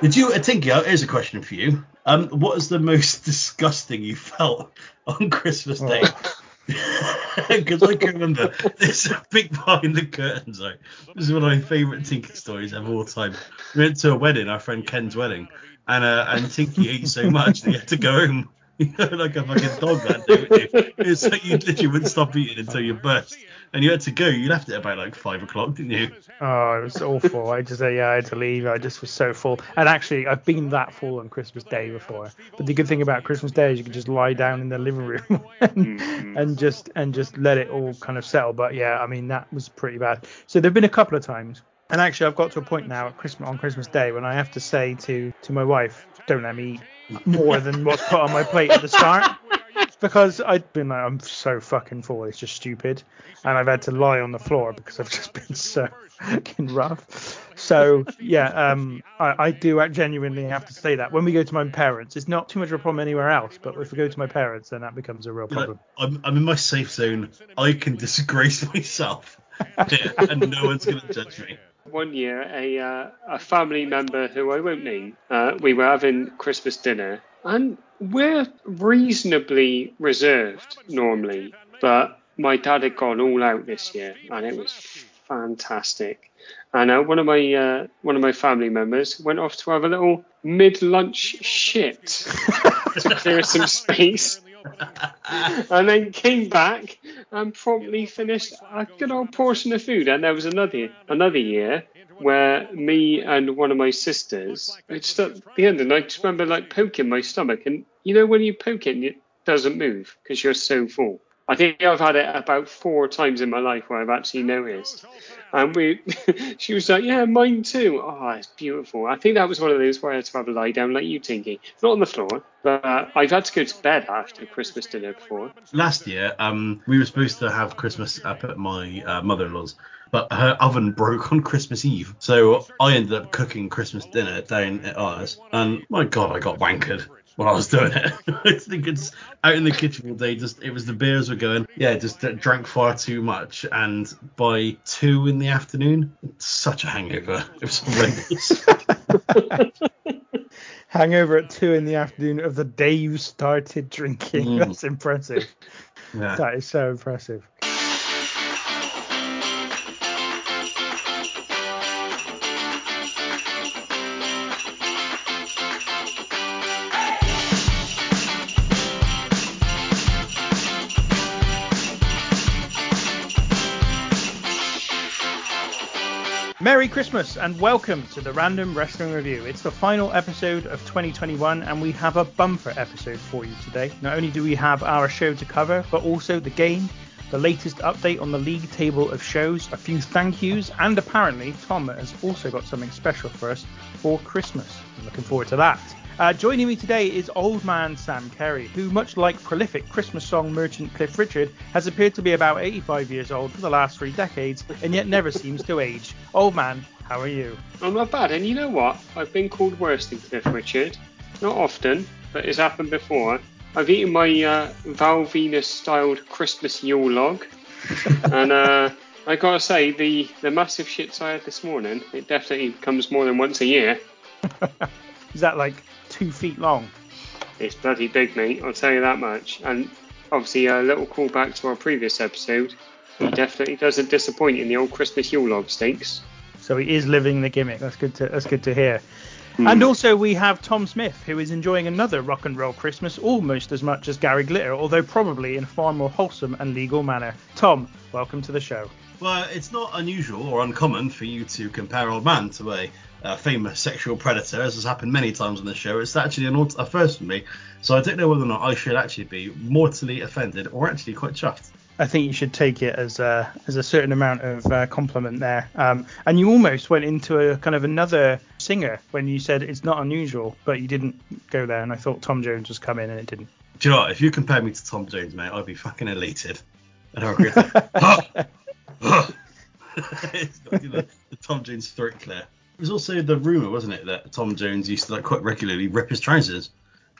Did you, uh, Tinky, uh, here's a question for you. Um, what is the most disgusting you felt on Christmas Day? Because I can remember there's a big behind the curtains. Like, this is one of my favourite Tinky stories of all time. We went to a wedding, our friend Ken's wedding, and uh, and Tinky ate so much that he had to go home like a fucking dog that day. It's like you literally wouldn't stop eating until you burst. And you had to go. You left at about like five o'clock, didn't you? Oh, it was awful. I just, uh, yeah, I had to leave. I just was so full. And actually, I've been that full on Christmas Day before. But the good thing about Christmas Day is you can just lie down in the living room and, and just and just let it all kind of settle. But yeah, I mean that was pretty bad. So there've been a couple of times. And actually, I've got to a point now at Christmas on Christmas Day when I have to say to to my wife, "Don't let me eat more than what's put on my plate at the start." because I'd been like, I'm so fucking full, it's just stupid, and I've had to lie on the floor because I've just been so fucking rough. So yeah, um, I, I do genuinely have to say that when we go to my parents, it's not too much of a problem anywhere else, but if we go to my parents, then that becomes a real problem. I'm, I'm in my safe zone. I can disgrace myself, yeah, and no one's gonna judge me. One year, a uh, a family member who I won't name, uh, we were having Christmas dinner, and we're reasonably reserved normally, but my dad had gone all out this year, and it was fantastic. And uh, one of my uh, one of my family members went off to have a little mid lunch shit to clear some space, and then came back and promptly finished a good old portion of food. And there was another another year where me and one of my sisters, it's at the end, and I just remember like poking my stomach, and you know when you poke it, it doesn't move because you're so full. I think I've had it about four times in my life where I've actually noticed. And we, she was like, "Yeah, mine too." Oh, it's beautiful. I think that was one of those where I had to have a lie down like you, Tinky, not on the floor, but uh, I've had to go to bed after Christmas dinner before. Last year, um, we were supposed to have Christmas up at my uh, mother-in-law's, but her oven broke on Christmas Eve, so I ended up cooking Christmas dinner down at ours, and my God, I got wankered while I was doing it. I think it's out in the kitchen all day. Just it was the beers were going. Yeah, just drank far too much, and by two in the afternoon, such a hangover. It was horrendous. Hangover at two in the afternoon of the day you started drinking. Mm. That's impressive. yeah. That is so impressive. Merry Christmas and welcome to the Random Wrestling Review. It's the final episode of 2021 and we have a bumper episode for you today. Not only do we have our show to cover, but also the game, the latest update on the league table of shows, a few thank yous, and apparently Tom has also got something special for us for Christmas. I'm looking forward to that. Uh, joining me today is old man Sam Kerry, who, much like prolific Christmas song merchant Cliff Richard, has appeared to be about 85 years old for the last three decades and yet never seems to age. Old man, how are you? I'm not bad, and you know what? I've been called worse than Cliff Richard. Not often, but it's happened before. I've eaten my uh, Val Venis styled Christmas Yule log, and uh, I gotta say, the, the massive shits I had this morning, it definitely comes more than once a year. Is that like two feet long? It's bloody big, mate, I'll tell you that much. And obviously, a little callback to our previous episode. He definitely doesn't disappoint in the old Christmas Yule log steaks. So he is living the gimmick. That's good to that's good to hear. Hmm. And also we have Tom Smith, who is enjoying another rock and roll Christmas almost as much as Gary Glitter, although probably in a far more wholesome and legal manner. Tom, welcome to the show. Well, it's not unusual or uncommon for you to compare old man to a, a famous sexual predator, as has happened many times on the show. It's actually an, a first for me, so I don't know whether or not I should actually be mortally offended or actually quite chuffed. I think you should take it as a as a certain amount of uh, compliment there. Um, and you almost went into a kind of another singer when you said it's not unusual, but you didn't go there. And I thought Tom Jones was coming, and it didn't. Do you know what? If you compare me to Tom Jones, mate, I'd be fucking elated. And I agree. it's got, you know, the Tom Jones throat clear. It was also the rumor, wasn't it, that Tom Jones used to like quite regularly rip his trousers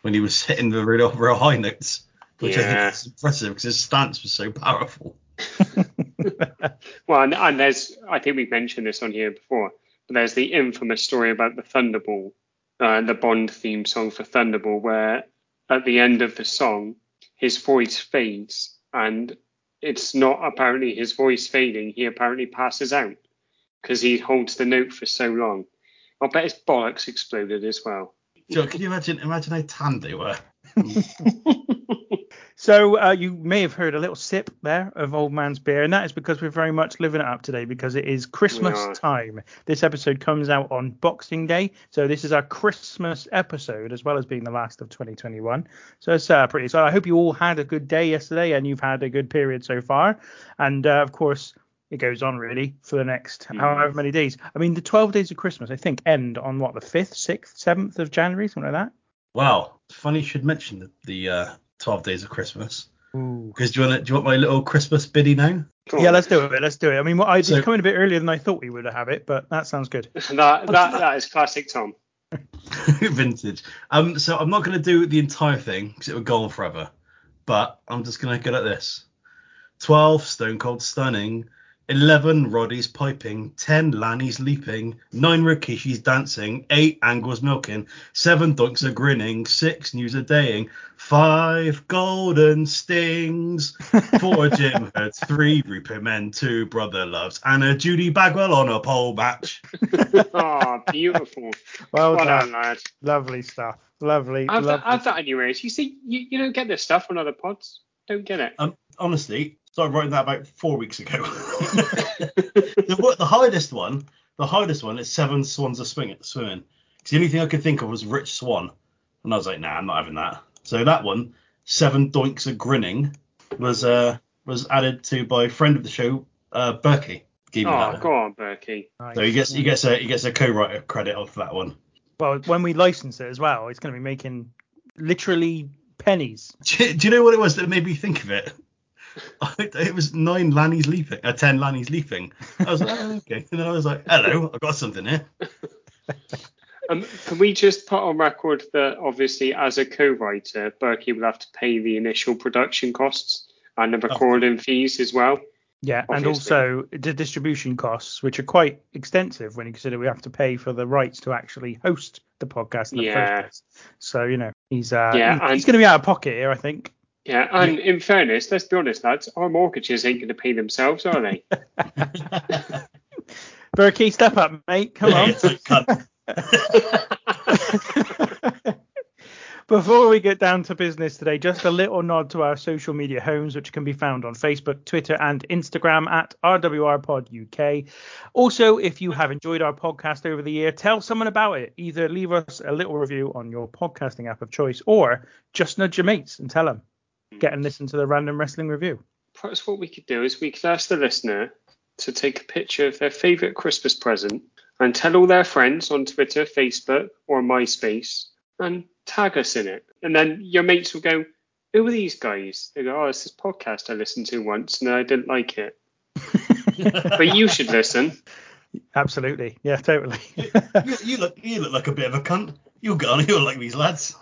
when he was hitting the real, real high notes, which I think is impressive because his stance was so powerful. well, and, and there's, I think we've mentioned this on here before, but there's the infamous story about the Thunderball, uh, the Bond theme song for Thunderball, where at the end of the song, his voice fades, and it's not apparently his voice fading. He apparently passes out because he holds the note for so long. I bet his bollocks exploded as well. Joe, can you imagine imagine how tanned they were? So uh, you may have heard a little sip there of Old Man's beer, and that is because we're very much living it up today because it is Christmas time. This episode comes out on Boxing Day, so this is our Christmas episode as well as being the last of 2021. So it's uh, pretty. So I hope you all had a good day yesterday and you've had a good period so far. And uh, of course, it goes on really for the next however many days. I mean, the 12 days of Christmas I think end on what the 5th, 6th, 7th of January, something like that. Wow, funny you should mention the, the uh, 12 days of Christmas. Ooh. Because do you want do you want my little Christmas biddy now? Go Yeah, let's do it. Let's do it. I mean, well, I, it's So- coming a bit earlier than I thought we would have it, but that sounds good. that, that, that is classic Tom. Vintage. Um, so I'm not going to do the entire thing because it would go on forever. But I'm just going to get at this. 12 Stone Cold Stunning, 11 Roddy's piping, 10 Lanny's leaping, 9 Rikishi's dancing, 8 Angles milking, 7 Doinks are grinning, 6 News a daying, 5 Golden Stings, 4 Jim Hurts, 3 Rupert Men, 2 Brother Loves, and a Judy Bagwell on a pole match. oh, beautiful. Well well done. done, lad. Lovely stuff. Lovely. Have that, lovely. have that on your ears. You see, you, you don't get this stuff on other pods. Don't get it. Um, honestly, started writing that about four weeks ago. the, the hardest one, the hardest one is Seven Swans are Swimming. swimming. 'Cause the only thing I could think of was Rich Swann, and I was like, nah, I'm not having that. So that one, Seven Doinks are grinning, was uh was added to by a friend of the show, uh, Berkey. Gave me Oh, that. go on, Berkey. Nice. So he gets he gets a he gets a co-writer credit off that one. Well, when we license it as well, it's going to be making literally pennies. Do do you know what it was that made me think of it? it was nine Lanny's leaping, uh, ten Lanny's leaping. I was like, oh, okay, and then I was like, hello, I've got something here. Um, can we just put on record that obviously, as a co-writer, Berkey will have to pay the initial production costs and the recording fees as well. Yeah, and also the distribution costs, which are quite extensive when you consider we have to pay for the rights to actually host the podcast in the Yeah. first place. So you know, he's uh, Yeah, he's, he's going to be out of pocket here, I think. Yeah, and in fairness, let's be honest, lads, our mortgages ain't going to pay themselves, are they? Berkey, step up, mate. Come on. It's like, cunt. Before we get down to business today, just a little nod to our social media homes, which can be found on Facebook, Twitter, and Instagram at RWRPod UK. Also, if you have enjoyed our podcast over the year, tell someone about it. Either leave us a little review on your podcasting app of choice, or just nudge your mates and tell them. Get and listen to the random wrestling review. Perhaps what we could do is we could ask the listener to take a picture of their favourite Christmas present and tell all their friends on Twitter, Facebook, or MySpace and tag us in it. And then your mates will go, Who are these guys? They go, Oh, it's this podcast I listened to once and I didn't like it. but you should listen. Absolutely. Yeah, totally. you, you look you look like a bit of a cunt. You'll get on. You'll like these lads.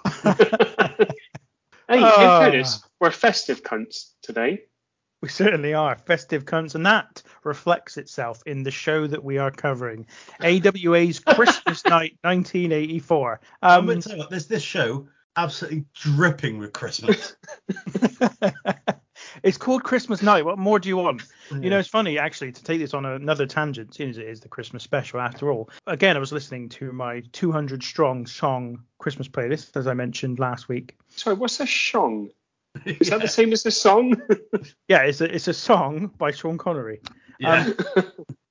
Hey, in Ah. fairness, we're festive cunts today. We certainly are festive cunts, and that reflects itself in the show that we are covering, AWA's Christmas Night 1984. I'm Um, gonna tell you what, there's this show absolutely dripping with Christmas. it's called Christmas Night. What more do you want? You know, it's funny actually to take this on another tangent, seeing as it is the Christmas special after all. Again, I was listening to my 200 strong song Christmas playlist, as I mentioned last week. Sorry, what's a shong? Is that the same as the song? Yeah, it's a it's a song by Sean Connery. yeah.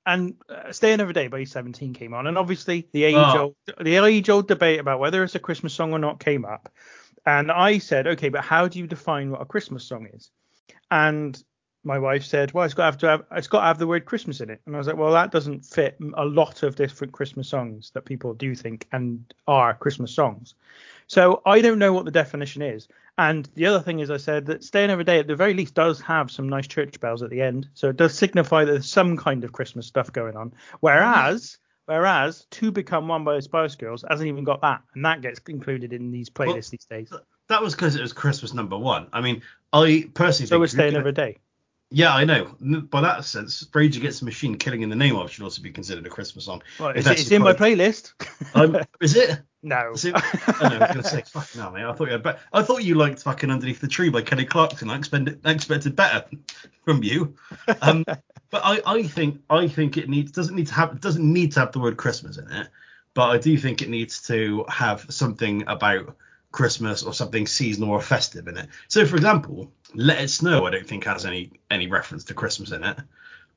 and uh, Stay Another Day by E17 came on, and obviously the age Oh. old the age old debate about whether it's a Christmas song or not came up, and I said, okay, but how do you define what a Christmas song is? And my wife said, well, it's got to have, to have it's got to have the word Christmas in it, and I was like, well, that doesn't fit a lot of different Christmas songs that people do think and are Christmas songs. So I don't know what the definition is. And the other thing is, I said that Stay Another Day at the very least does have some nice church bells at the end, so it does signify that there's some kind of Christmas stuff going on. Whereas, whereas Two Become One by the Spice Girls hasn't even got that, and that gets included in these playlists Well, these days. that was because it was Christmas number one. I mean, I personally So was Stay Another Day. Yeah, I know. By that sense, Rage Against the Machine, "Killing in the Name of" should also be considered a Christmas song. Well, If it's, it's in my playlist. Um, is it? no. It? I, know, I was gonna say, fuck no, mate. I thought you had better. I thought you liked fucking Underneath the Tree by Kelly Clarkson. I expected, I expected better from you. Um, but I, I think, I think it needs doesn't need to have doesn't need to have the word Christmas in it. But I do think it needs to have something about Christmas or something seasonal or festive in it. So, for example, Let It Snow, I don't think has any any reference to Christmas in it.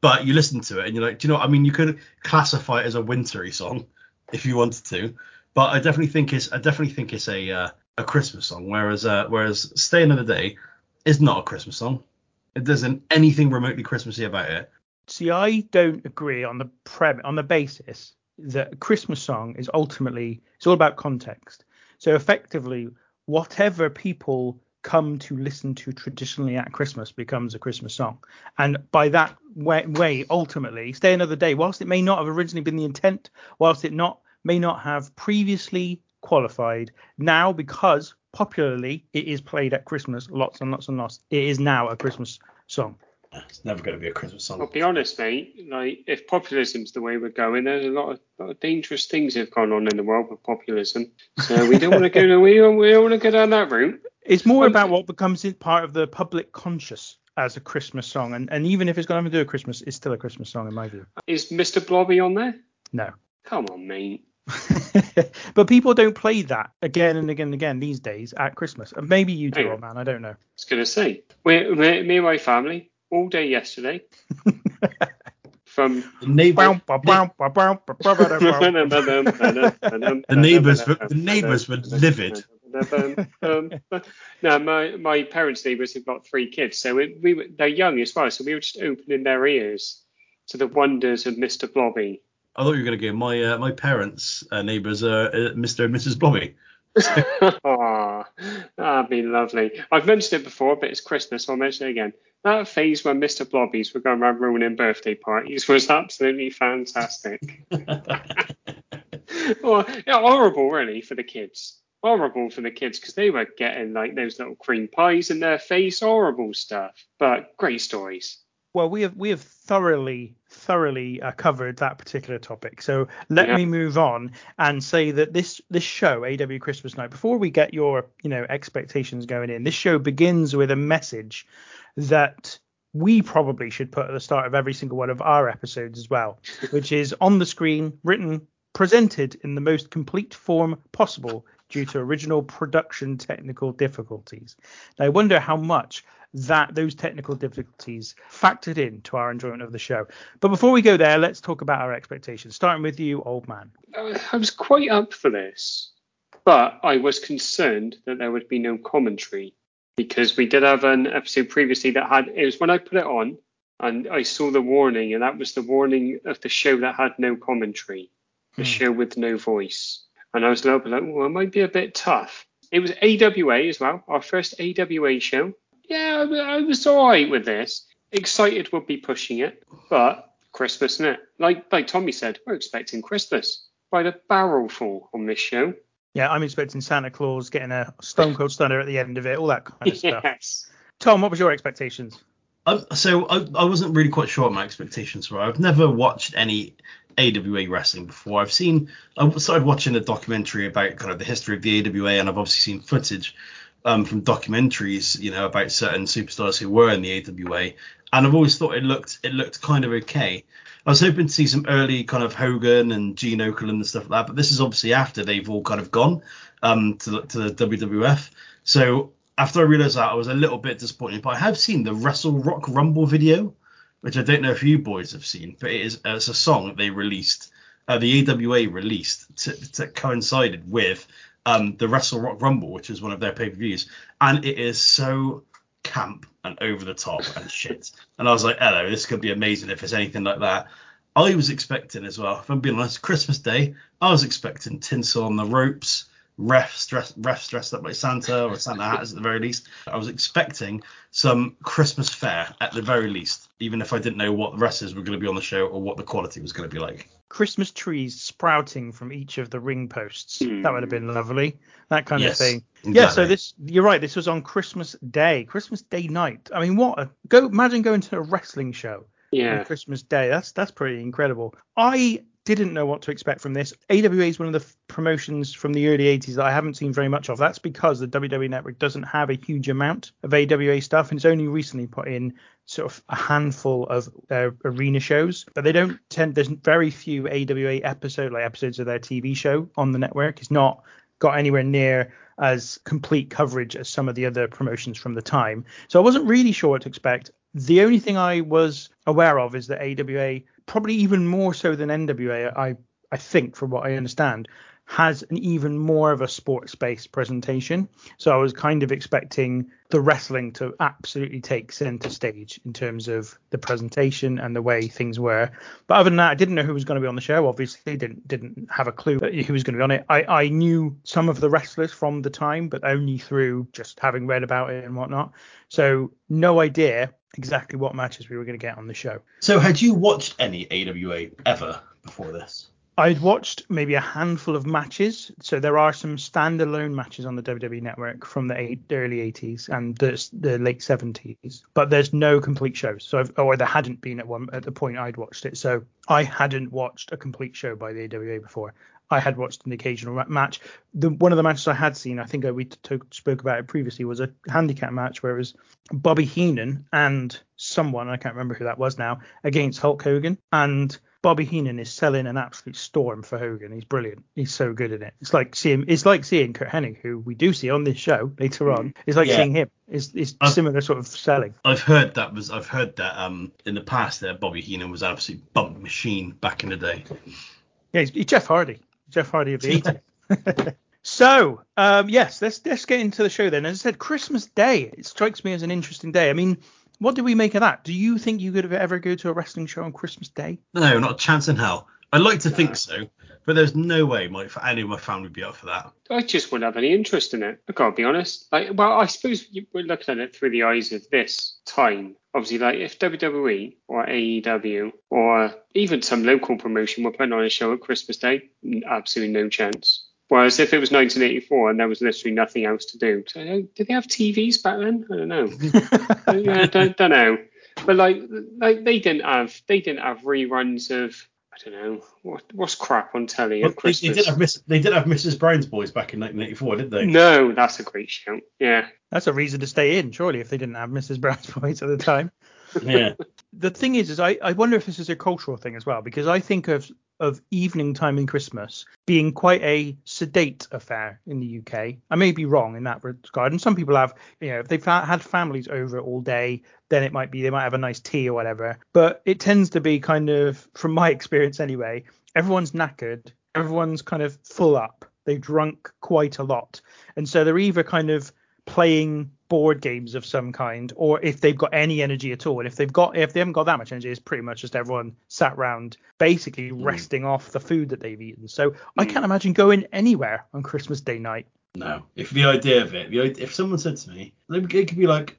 But you listen to it and you're like, do you know? What? I mean, you could classify it as a wintry song if you wanted to, but I definitely think it's I definitely think it's a uh, a Christmas song. Whereas uh, whereas Stay Another Day is not a Christmas song. It doesn't anything remotely Christmassy about it. See, I don't agree on the prem on the basis that a Christmas song is ultimately it's all about context. So effectively, whatever people come to listen to traditionally at Christmas becomes a Christmas song, and by that way, way ultimately, Stay Another Day, whilst it may not have originally been the intent, whilst it not may not have previously qualified, now because popularly it is played at Christmas lots and lots and lots, it is now a Christmas song. It's never going to be a Christmas song. I'll be honest, mate. Like, if populism's the way we're going, there's a lot of, lot of dangerous things that have gone on in the world with populism. So we don't want to go. to- We don't, we don't want to go down that route. It's more Um, about what becomes part of the public conscious as a Christmas song, and, and even if it's going to do a Christmas, it's still a Christmas song in my view. Is Mr. Blobby on there? No, Come on, mate. but people don't play that again and again and again these days at Christmas. And maybe you do, Hang old man. I don't know. I was gonna say, we, me, me and my family all day yesterday. from The neighbor, the neighbours were- the neighbours were livid. no, my my parents' neighbours have got three kids, so we, we were, they're young as well, so we were just opening their ears to the wonders of Mr. Blobby. I thought you were going to go. My uh, my parents' uh, neighbours are uh, Mr. and Mrs. Blobby. Aw, that'd be lovely. I've mentioned it before, but it's Christmas, so I'll mention it again. That phase when Mr. Blobbies were going around ruining birthday parties was absolutely fantastic. well, yeah, horrible, really, for the kids. Horrible for the kids because they were getting like those little cream pies in their face. Horrible stuff, but great stories. Well, we have we have thoroughly thoroughly uh, covered that particular topic. So let Yeah. me move on and say that this this show, AW Christmas Night, before we get your you know expectations going in, this show begins with a message that we probably should put at the start of every single one of our episodes as well, which is on the screen, written, presented in the most complete form possible due to original production technical difficulties. Now, I wonder how much that those technical difficulties factored in to our enjoyment of the show. But before we go there, let's talk about our expectations. Starting with you, old man. I was quite up for this, but I was concerned that there would be no commentary because we did have an episode previously that had it was when I put it on and I saw the warning, and that was the warning of the show that had no commentary, the Hmm. show with no voice. And I was a little bit like, well, it might be a bit tough. It was AWA as well, our first AWA show. Yeah, I I was all right with this. Excited would be pushing it, but Christmas, innit? Like like Tommy said, we're expecting Christmas by the barrel full on this show. Yeah, I'm expecting Santa Claus getting a Stone Cold Stunner at the end of it, all that kind of stuff. yes. Tom, what was your expectations? Um, so I, I wasn't really quite sure what my expectations were. I've never watched any AWA wrestling before. I've seen I started watching a documentary about kind of the history of the AWA, and I've obviously seen footage um, from documentaries, you know, about certain superstars who were in the AWA, and I've always thought it looked it looked kind of okay. I was hoping to see some early kind of Hogan and Gene Okerlund and stuff like that, but this is obviously after they've all kind of gone um, to to the WWF. So after I realised that, I was a little bit disappointed. But I have seen the Wrestle Rock Rumble video, which I don't know if you boys have seen, but it is uh, it's a song that they released, uh, the AWA released to, to coincided with um, the Wrestle Rock Rumble, which is one of their pay per views, and it is so camp and over the top and shit. And I was like, hello, this could be amazing if it's anything like that. I was expecting as well, if I'm being honest, Christmas Day, I was expecting tinsel on the ropes, refs dressed, refs dressed up like Santa or Santa hats at the very least. I was expecting some Christmas fare at the very least. even if I didn't know what the wrestlers were going to be on the show or what the quality was going to be like. Christmas trees sprouting from each of the ring posts. Mm. That would have been lovely. That kind Yes, of thing. Yeah, so this you're right, this was on Christmas Day, Christmas Day night. I mean, what a go imagine going to a wrestling show Yeah. on Christmas Day. That's that's pretty incredible. I didn't know what to expect from this. AWA is one of the f- promotions from the early 80s that I haven't seen very much of. That's because the WWE network doesn't have a huge amount of AWA stuff and it's only recently put in sort of a handful of uh, arena shows, but they don't tend there's very few AWA episode like episodes of their TV show on the network. It's not got anywhere near as complete coverage as some of the other promotions from the time. So I wasn't really sure what to expect. The only thing I was aware of is that AWA, probably even more so than NWA, I I think from what I understand, has an even more of a sports based presentation. So I was kind of expecting the wrestling to absolutely take center stage in terms of the presentation and the way things were. But other than that, I didn't know who was going to be on the show. Obviously, didn't didn't have a clue who was going to be on it. I, I knew some of the wrestlers from the time, but only through just having read about it and whatnot. So no idea exactly what matches we were going to get on the show. So had you watched any AWA ever before this? I'd watched maybe a handful of matches. So there are some standalone matches on the WWE network from the eight, early 80s and the, the late 70s, but there's no complete shows. So I've, or there hadn't been at one at the point I'd watched it. So I hadn't watched a complete show by the AWA before. I had watched an occasional match. The one of the matches I had seen, I think we t- spoke about it previously, was a handicap match where it was Bobby Heenan and someone I can't remember who that was now against Hulk Hogan and Bobby Heenan is selling an absolute storm for Hogan. He's brilliant. He's so good at it. It's like seeing it's like seeing Curt Hennig, who we do see on this show later on. It's like Yeah. seeing him. It's, it's I've- similar sort of selling. I've heard that was I've heard that um in the past that Bobby Heenan was an absolute bump machine back in the day. Yeah, he's, he's Jeff Hardy. Jeff Hardy of the 80s. so, um, yes, let's let's get into the show then. As I said, Christmas Day. It strikes me as an interesting day. I mean, what do we make of that? Do you think you could ever go to a wrestling show on Christmas Day? No, not a chance in hell. I'd like to think so, but there's no way my any of my family would be up for that. I just wouldn't have any interest in it. I gotta be honest. Like, well, I suppose we're looking at it through the eyes of this time. Obviously, like if WWE or AEW or even some local promotion were putting on a show at Christmas Day, absolutely no chance. Whereas if it was 1984 and there was literally nothing else to do, so, uh, did they have TVs back then? I don't know. yeah, don't, don't know. But like, like they didn't have they didn't have reruns of I don't know what what's crap on telly Well, at they, Christmas. they did have Miss, they did have Mrs. Brown's Boys back in 1984, did they? No, that's a great show. Yeah. That's a reason to stay in, surely, if they didn't have Mrs. Brown's voice at the time. Yeah. the thing is, is I, I wonder if this is a cultural thing as well, because I think of of evening time in Christmas being quite a sedate affair in the UK. I may be wrong in that regard, and some people have, you know, if they've ha- had families over all day, then it might be they might have a nice tea or whatever. But it tends to be kind of, from my experience anyway, everyone's knackered, everyone's kind of full up, they've drunk quite a lot, and so they're either kind of playing board games of some kind or if they've got any energy at all. And if they've got if they haven't got that much energy it's pretty much just everyone sat around basically hmm. resting off the food that they've eaten. So i hmm. can't imagine going anywhere on christmas day night. No. If the idea of it, if someone said to me, it could be like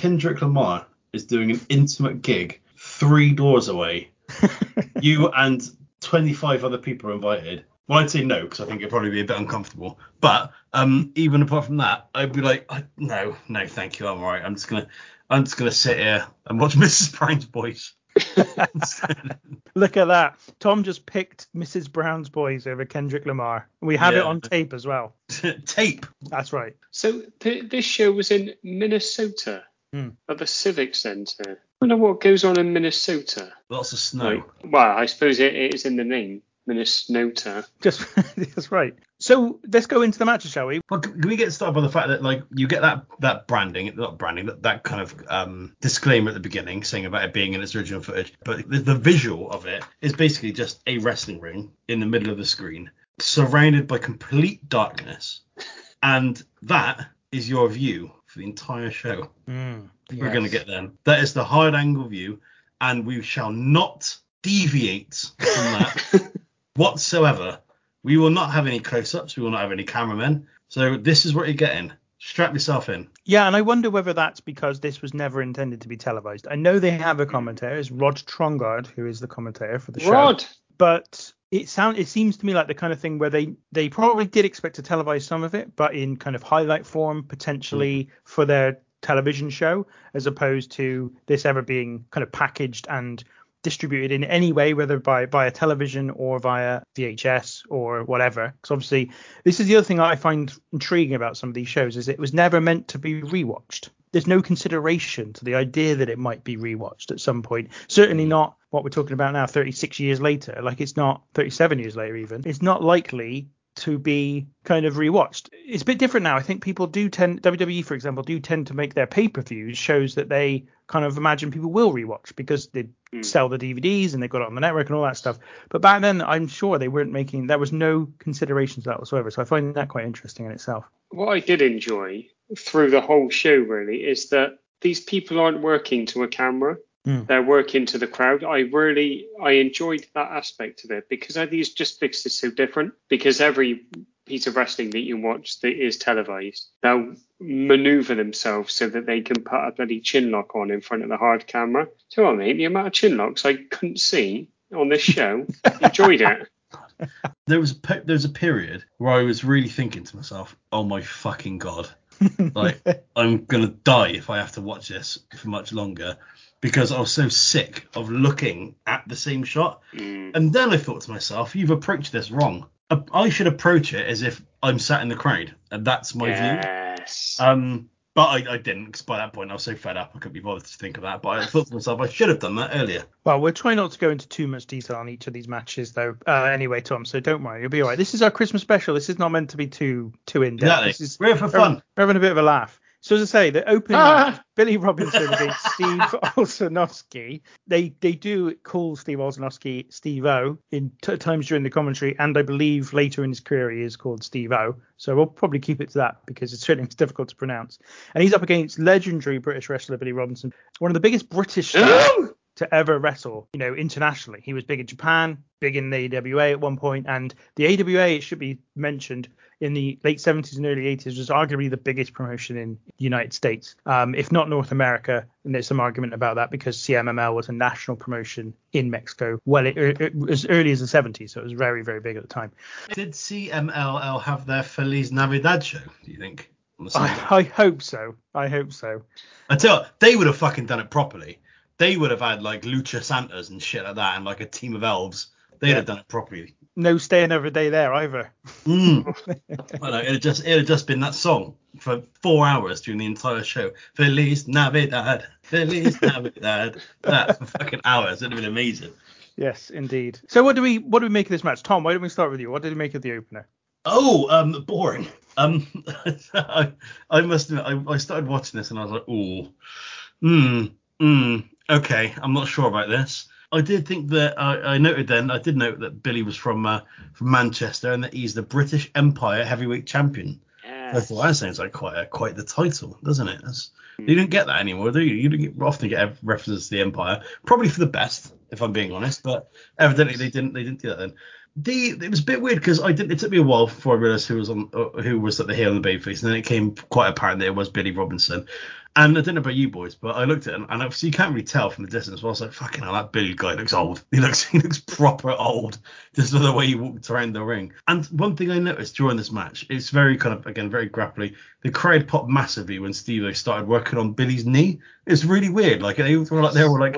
Kendrick Lamar is doing an intimate gig three doors away, you and 25 other people are invited. Well, I'd say no because I think it'd probably be a bit uncomfortable. But um, even apart from that, I'd be like, I, no, no, thank you, I'm alright. I'm just gonna, I'm just gonna sit here and watch Mrs. Brown's Boys. look at that tom just picked mrs brown's boys over kendrick lamar we have it on tape as well Tape. that's right So th- this show was in Minnesota Hmm. at the Civic Center. I wonder what goes on in Minnesota. Lots of snow. Like, well, I suppose it, it is in the name, Minnesota. just that's right so let's go into the matches shall we Well, can we get started by the fact that like you get that that branding, not branding, that, that kind of um, disclaimer at the beginning saying about it being in its original footage, but the, the visual of it is basically just a wrestling ring in the middle of the screen, surrounded by complete darkness, and that is your view for the entire show. Mm, We're going to get them. That is the hard angle view, and we shall not deviate from that whatsoever. We will not have any close ups. We will not have any cameramen. So this is what you're getting. Strap yourself in. Yeah, and I wonder whether that's because this was never intended to be televised. I know they have a commentator, it's Rod Trongard, who is the commentator for the show. Rod. But it sound it seems to me like the kind of thing where they they probably did expect to televise some of it, but in kind of highlight form, potentially mm. for their television show, as opposed to this ever being kind of packaged and distributed in any way, whether by via television or via VHS or whatever. Because obviously, this is the other thing I find intriguing about some of these shows is it was never meant to be rewatched. There's no consideration to the idea that it might be rewatched at some point. Certainly mm. not what we're talking about now, 36 years later. Like it's not 37 years later even. It's not likely to be kind of rewatched. It's a bit different now. I think people do tend WWE for example do tend to make their pay-per-views shows that they kind of imagine people will rewatch because they Mm. sell the DVDs and they got it on the network and all that stuff. But back then I'm sure they weren't making there was no consideration to that whatsoever. So I find that quite interesting in itself. What I did enjoy through the whole show really is that these people aren't working to a camera. Mm. They're working to the crowd. I really I enjoyed that aspect of it because I think it's just because it's so different. Because every piece of wrestling that you watch that is televised, they'll maneuver themselves so that they can put a bloody chin lock on in front of the hard camera. So I mean, the amount of chin locks I couldn't see on this show, enjoyed it. There was a pe- there was a period where I was really thinking to myself, "Oh my fucking god, like I'm gonna die if I have to watch this for much longer," because I was so sick of looking at the same shot. Mm. And then I thought to myself, "You've approached this wrong. I- I should approach it as if I'm sat in the crowd, and that's my view." Yes. Um, but I, I didn't because by that point I was so fed up I couldn't be bothered to think of that. But I thought to myself I should have done that earlier. Well, we'll try not to go into too much detail on each of these matches, though. Uh, anyway, Tom, so don't worry, you'll be all right. This is our Christmas special. This is not meant to be too too in depth. Exactly. This is We're here for we're fun. we're having a bit of a laugh. So as I say, the opening Ah. match, Billy Robinson against Steve Olsanowski. They they do call Steve Olsonoski Steve O in t- times during the commentary, and I believe later in his career he is called Steve O. So we'll probably keep it to that because it's certainly difficult to pronounce. And he's up against legendary British wrestler Billy Robinson, one of the biggest British stars to ever wrestle, you know, internationally. He was big in Japan, big in the AWA at one point, and the AWA, it should be mentioned, in the late 70s and early 80s was arguably the biggest promotion in the United States, um, if not North America. And there's some argument about that because CMML was a national promotion in Mexico well it, it, as early as the 70s, so it was very, very big at the time. Did CMLL have their Feliz Navidad show? Do you think? On the Sunday? I, I hope so. I hope so. You, they would have fucking done it properly. They would have had like Lucha Santas and shit like that, and like a team of elves. They'd Yeah. have done it properly. No stay another day there either. Mm. I know, it'd just it'd just been that song for four hours during the entire show. Feliz Navidad, Feliz Navidad. that for fucking hours. It'd have been amazing. Yes, indeed. So what do we what do we make of this match, Tom? Why don't we start with you? What did you make of the opener? Oh, um, boring. Um, I, I must admit, I, I started watching this and I was like, oh, hmm, hmm, okay, I'm not sure about this. I did think that I, I noted then, I did note that Billy was from uh, from Manchester and that he's the British Empire Heavyweight Champion. I Yes. thought that sounds like quite a, quite the title, doesn't it? That's, You don't get that anymore, do you? You don't get, often get references to the Empire, probably for the best, if I'm being honest. But evidently they didn't they didn't do that then. The it was a bit weird because I didn't. It took me a while before I realised who was on uh, who was at the heel and the babyface, and then it came quite apparent that it was Billy Robinson. And I don't know about you boys, but I looked at and, and obviously you can't really tell from the distance. But I was like, fucking hell, that Billy guy looks old. He looks he looks proper old, just the way he walked around the ring. And one thing I noticed during this match, it's very kind of again very grapply. The crowd popped massively when Steve started working on Billy's knee. It's really weird. Like they were like they were like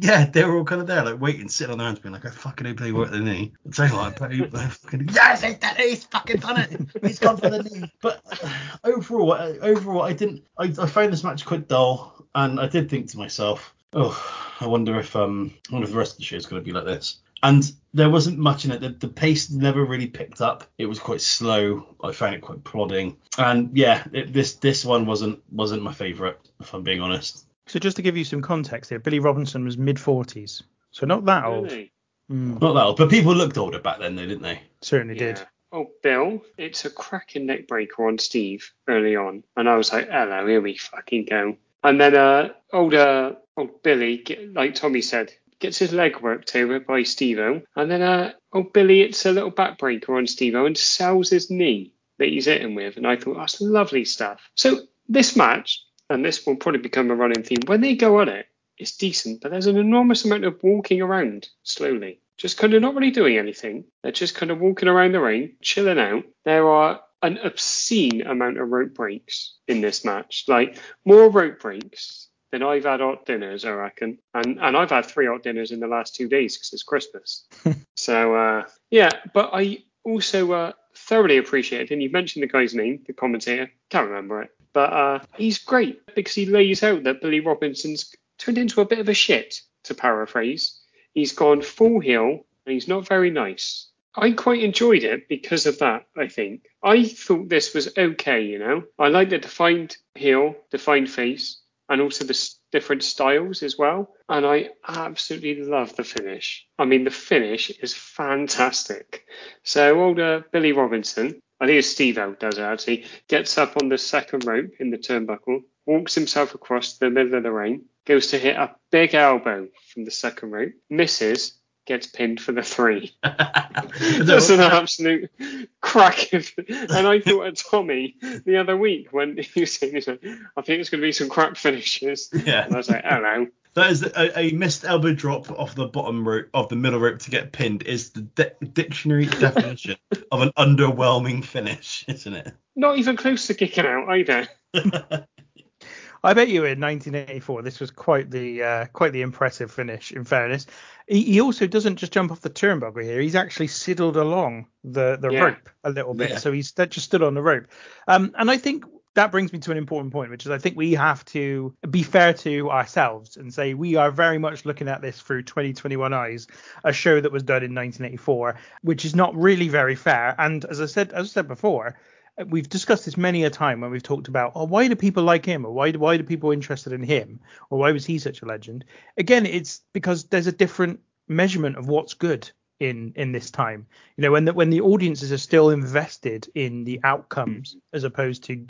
Yeah, they were all kind of there, like waiting, sitting on their hands, being like, I fucking hope they work the knee. Saying like, but he- I fucking, yes, he's done it, he's fucking done it, he's gone for the knee. But uh, overall, uh, overall, I didn't, I, I found this match quite dull, and I did think to myself, oh, I wonder if um, I wonder if the rest of the show is going to be like this. And there wasn't much in it. The, the pace never really picked up. It was quite slow. I found it quite plodding. And yeah, it, this this one wasn't wasn't my favourite, if I'm being honest. So just to give you some context here, Billy Robinson was mid 40s, so not that old. Really? Mm, Not that old, but people looked older back then, though, didn't they? certainly Yeah. did. Oh, Bill, it's a cracking neck breaker on Steve early on. And I was like, hello, here we fucking go. And then uh, old, uh, old Billy, get, like Tommy said, gets his leg worked over by Steve-O. And then uh, old Billy, it's a little backbreaker on Steve-O and sells his knee. that he's hitting with, and I thought that's lovely stuff. So this match, and this will probably become a running theme, when they go on it, it's decent, but there's an enormous amount of walking around slowly. Just kind of not really doing anything. They're just kind of walking around the ring, chilling out. There are an obscene amount of rope breaks in this match. Like more rope breaks than I've had hot dinners, I reckon. And and I've had three hot dinners in the last two days because it's Christmas. so uh, yeah, but I also uh, thoroughly appreciate, and you mentioned the guy's name, the commentator, can't remember it, but uh, he's great because he lays out that Billy Robinson's turned into a bit of a shit, to paraphrase. He's gone full heel and he's not very nice. I quite enjoyed it because of that, I think. I thought this was okay, you know. I like the defined heel, defined face, and also the s- different styles as well. And I absolutely love the finish. I mean, the finish is fantastic. So, older Billy Robinson, I think it's Steve out does it actually, gets up on the second rope in the turnbuckle, walks himself across the middle of the ring, goes to hit a big elbow from the second rope, misses, gets pinned for the three. That's an absolute crack. Of, and I thought of Tommy the other week when he was saying, like, I think it's going to be some crap finishes. Yeah. And I was like, oh, hello. That is a, a missed elbow drop off the bottom rope of the middle rope to get pinned is the di- dictionary definition of an underwhelming finish, isn't it? Not even close to kicking out either. I bet you in 1984 this was quite the uh, quite the impressive finish. In fairness, he, he also doesn't just jump off the turnbuckle here. He's actually sidled along the the Yeah. rope a little bit, Yeah. so he's st- just stood on the rope. Um, and I think that brings me to an important point, which is I think we have to be fair to ourselves and say we are very much looking at this through 2021 eyes, a show that was done in 1984, which is not really very fair. And as I said, as I said before, we've discussed this many a time when we've talked about, oh, why do people like him, or why why do people interested in him, or why was he such a legend? Again, it's because there's a different measurement of what's good in in this time. You know, when the when the audiences are still invested in the outcomes as opposed to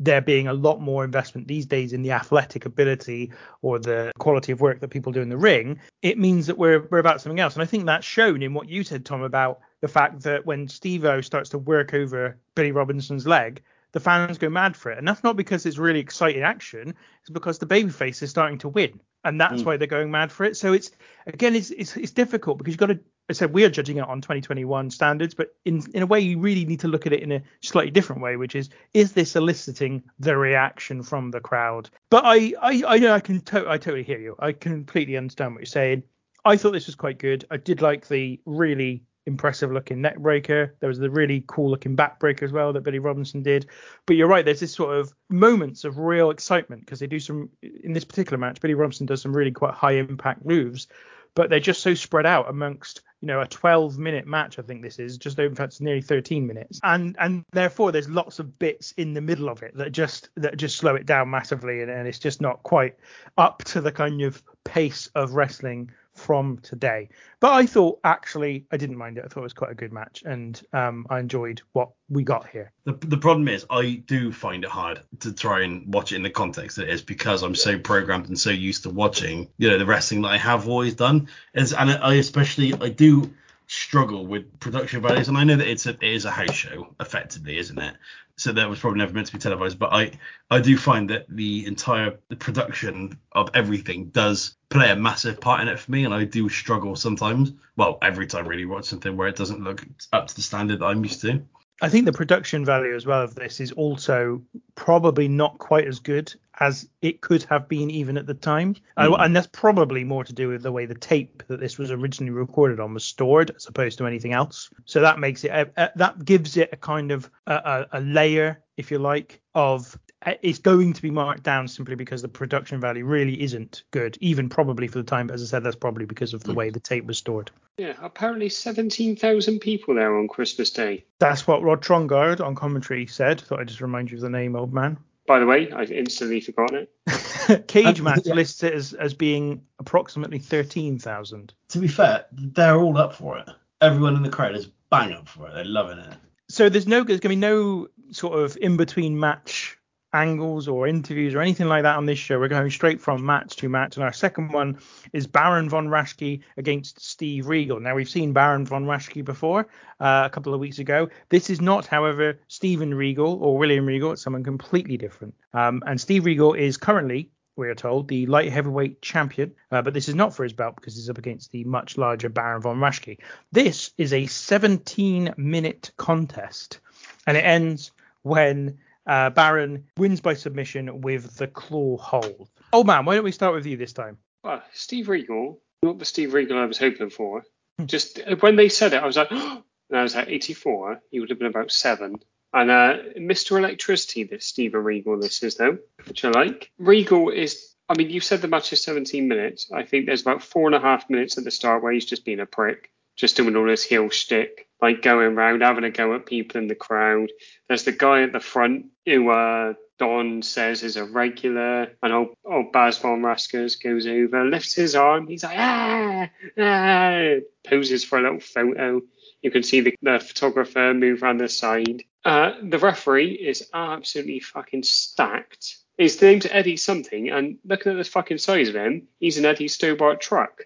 there being a lot more investment these days in the athletic ability or the quality of work that people do in the ring, it means that we're we're about something else. And I think that's shown in what you said, Tom, about the fact that when Steve-O starts to work over Billy Robinson's leg, the fans go mad for it. And that's not because it's really exciting action, it's because the babyface is starting to win. And that's mm. why they're going mad for it. So it's again it's it's, it's difficult because you've got to I said we are judging it on 2021 standards, but in in a way you really need to look at it in a slightly different way, which is is this eliciting the reaction from the crowd? But I I, I know I can to- I totally hear you. I completely understand what you're saying. I thought this was quite good. I did like the really impressive looking neck breaker. There was the really cool looking back breaker as well that Billy Robinson did. But you're right, there's this sort of moments of real excitement because they do some in this particular match. Billy Robinson does some really quite high impact moves, but they're just so spread out amongst you know a 12 minute match. I think this is just fact it's nearly 13 minutes, and and therefore there's lots of bits in the middle of it that just that just slow it down massively, and, and it's just not quite up to the kind of pace of wrestling from today. But I thought actually I didn't mind it. I thought it was quite a good match, and um, I enjoyed what we got here. The, the problem is I do find it hard to try and watch it in the context it is because I'm so programmed and so used to watching you know the wrestling that I have always done is and I especially I do struggle with production values and I know that it's a it is a house show effectively isn't it so that was probably never meant to be televised but I I do find that the entire the production of everything does play a massive part in it for me and I do struggle sometimes well every time really watch something where it doesn't look up to the standard that I'm used to I think the production value as well of this is also probably not quite as good as it could have been even at the time. Uh, and that's probably more to do with the way the tape that this was originally recorded on was stored as opposed to anything else. So that makes it a, a, that gives it a kind of a, a, a layer, if you like, of uh, it's going to be marked down simply because the production value really isn't good, even probably for the time. But as I said, that's probably because of the way the tape was stored. Yeah, apparently 17,000 people there on Christmas Day. That's what Rod Trongard on commentary said. Thought I'd just remind you of the name, old man. By the way, I've instantly forgotten it. Cage Um, match yeah. lists it as, as being approximately 13,000. to be fair, they're all up for it. Everyone in the crowd is bang up for it. They're loving it. So there's no there's going to be no sort of in between match angles or interviews or anything like that on this show. We're going straight from match to match. And our second one is Baron von Raschke against Steve Regal. Now, we've seen Baron von Raschke before uh, a couple of weeks ago. This is not, however, Steven Regal or William Regal. It's someone completely different. Um, and Steve Regal is currently we are told, the light heavyweight champion. Uh, but this is not for his belt because he's up against the much larger Baron von Raschke. This is a 17 minute contest, and it ends when uh, Baron wins by submission with the claw hold. Oh man, why don't we start with you this time? Well, Steve Regal, not the Steve Regal I was hoping for. Just uh, when they said it, I was like, oh, and I was like 84. He would have been about seven. And uh, Mr. Electricity, this Steve Regal, this is though, which I like. Regal is, I mean, you said the match is 17 minutes. I think there's about four and a half minutes at the start where he's just being a prick, just doing all his heel shtick, like going around having a go at people in the crowd. There's the guy at the front who uh, Don says is a regular, and old, old Baz von Raskers goes over, lifts his arm, he's like, ah, ah, poses for a little photo. You can see the, the photographer move around the side. Uh, the referee is absolutely fucking stacked. His name's Eddie something, and looking at the fucking size of him, he's an Eddie Stobart truck.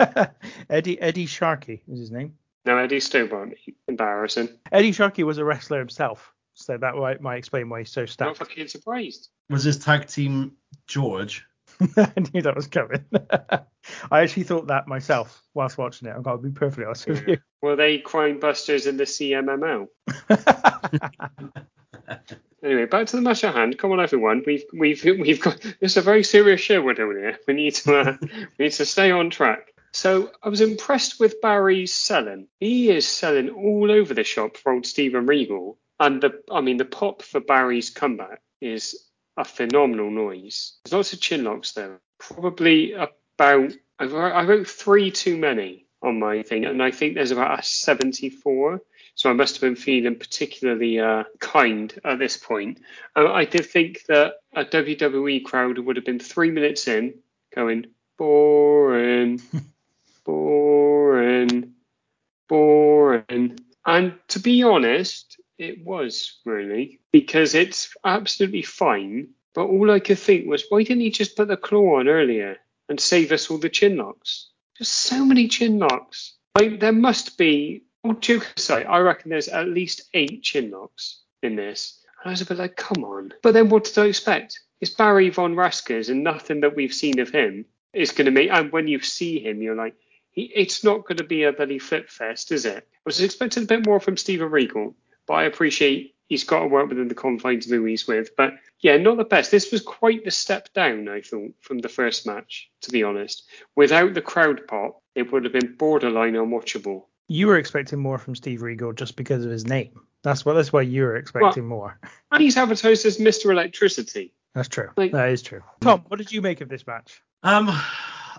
Eddie Eddie Sharkey is his name. No, Eddie Stobart. Embarrassing. Eddie Sharkey was a wrestler himself, so that might, might explain why he's so Not stacked. fucking surprised. Was his tag team George? I knew that was coming. I actually thought that myself whilst watching it. I've got to be perfectly honest with you. Were they crime busters in the CMML? Anyway, back to the match at hand. Come on, everyone. We've we've we've got this is a very serious show we're doing here. We need to uh, we need to stay on track. So I was impressed with Barry's selling. He is selling all over the shop for old Stephen Regal, and the I mean the pop for Barry's comeback is a phenomenal noise. There's lots of chin locks though. Probably about I wrote three too many on my thing, and I think there's about a 74. So I must have been feeling particularly uh, kind at this point. Uh, I did think that a WWE crowd would have been three minutes in, going boring, boring, boring. And to be honest, it was really because it's absolutely fine. But all I could think was, why didn't he just put the claw on earlier and save us all the chin locks? Just so many chin locks. Like there must be. All joke aside, I reckon there's at least eight chin locks in this. And I was a bit like, come on. But then what did I expect? It's Barry von Raskers, and nothing that we've seen of him is going to make. And when you see him, you're like, he, it's not going to be a bloody flip fest, is it? I was expecting a bit more from Steven Regal, but I appreciate he's got to work within the confines of who he's with. But yeah, not the best. This was quite the step down, I thought, from the first match, to be honest. Without the crowd pop, it would have been borderline unwatchable. You were expecting more from Steve Regal just because of his name. That's what. That's why you were expecting more. And he's advertised as Mr. Electricity. That's true. Like- that is true. Tom, what did you make of this match? Um,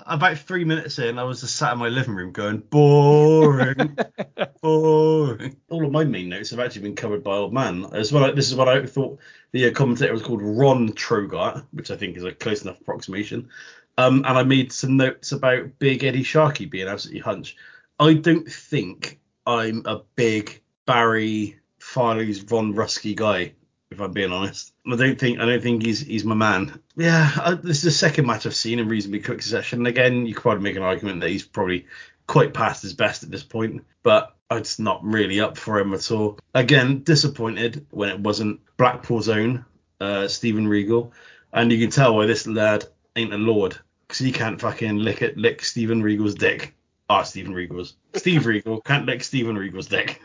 about three minutes in, I was just sat in my living room going boring, boring. All of my main notes have actually been covered by old man. As well, this is what I thought the uh, commentator was called Ron Trogart, which I think is a close enough approximation. Um, and I made some notes about Big Eddie Sharkey being absolutely hunch. I don't think I'm a big Barry Farley's Von Rusky guy, if I'm being honest. I don't think I don't think he's he's my man. Yeah, I, this is the second match I've seen in reasonably quick succession. And again, you could probably make an argument that he's probably quite past his best at this point, but it's not really up for him at all. Again, disappointed when it wasn't Blackpool's own uh, Stephen Regal, and you can tell why this lad ain't a lord because he can't fucking lick it lick Stephen Regal's dick. Ah, Stephen Regal's. Steve Regal can't lick Stephen Regal's dick.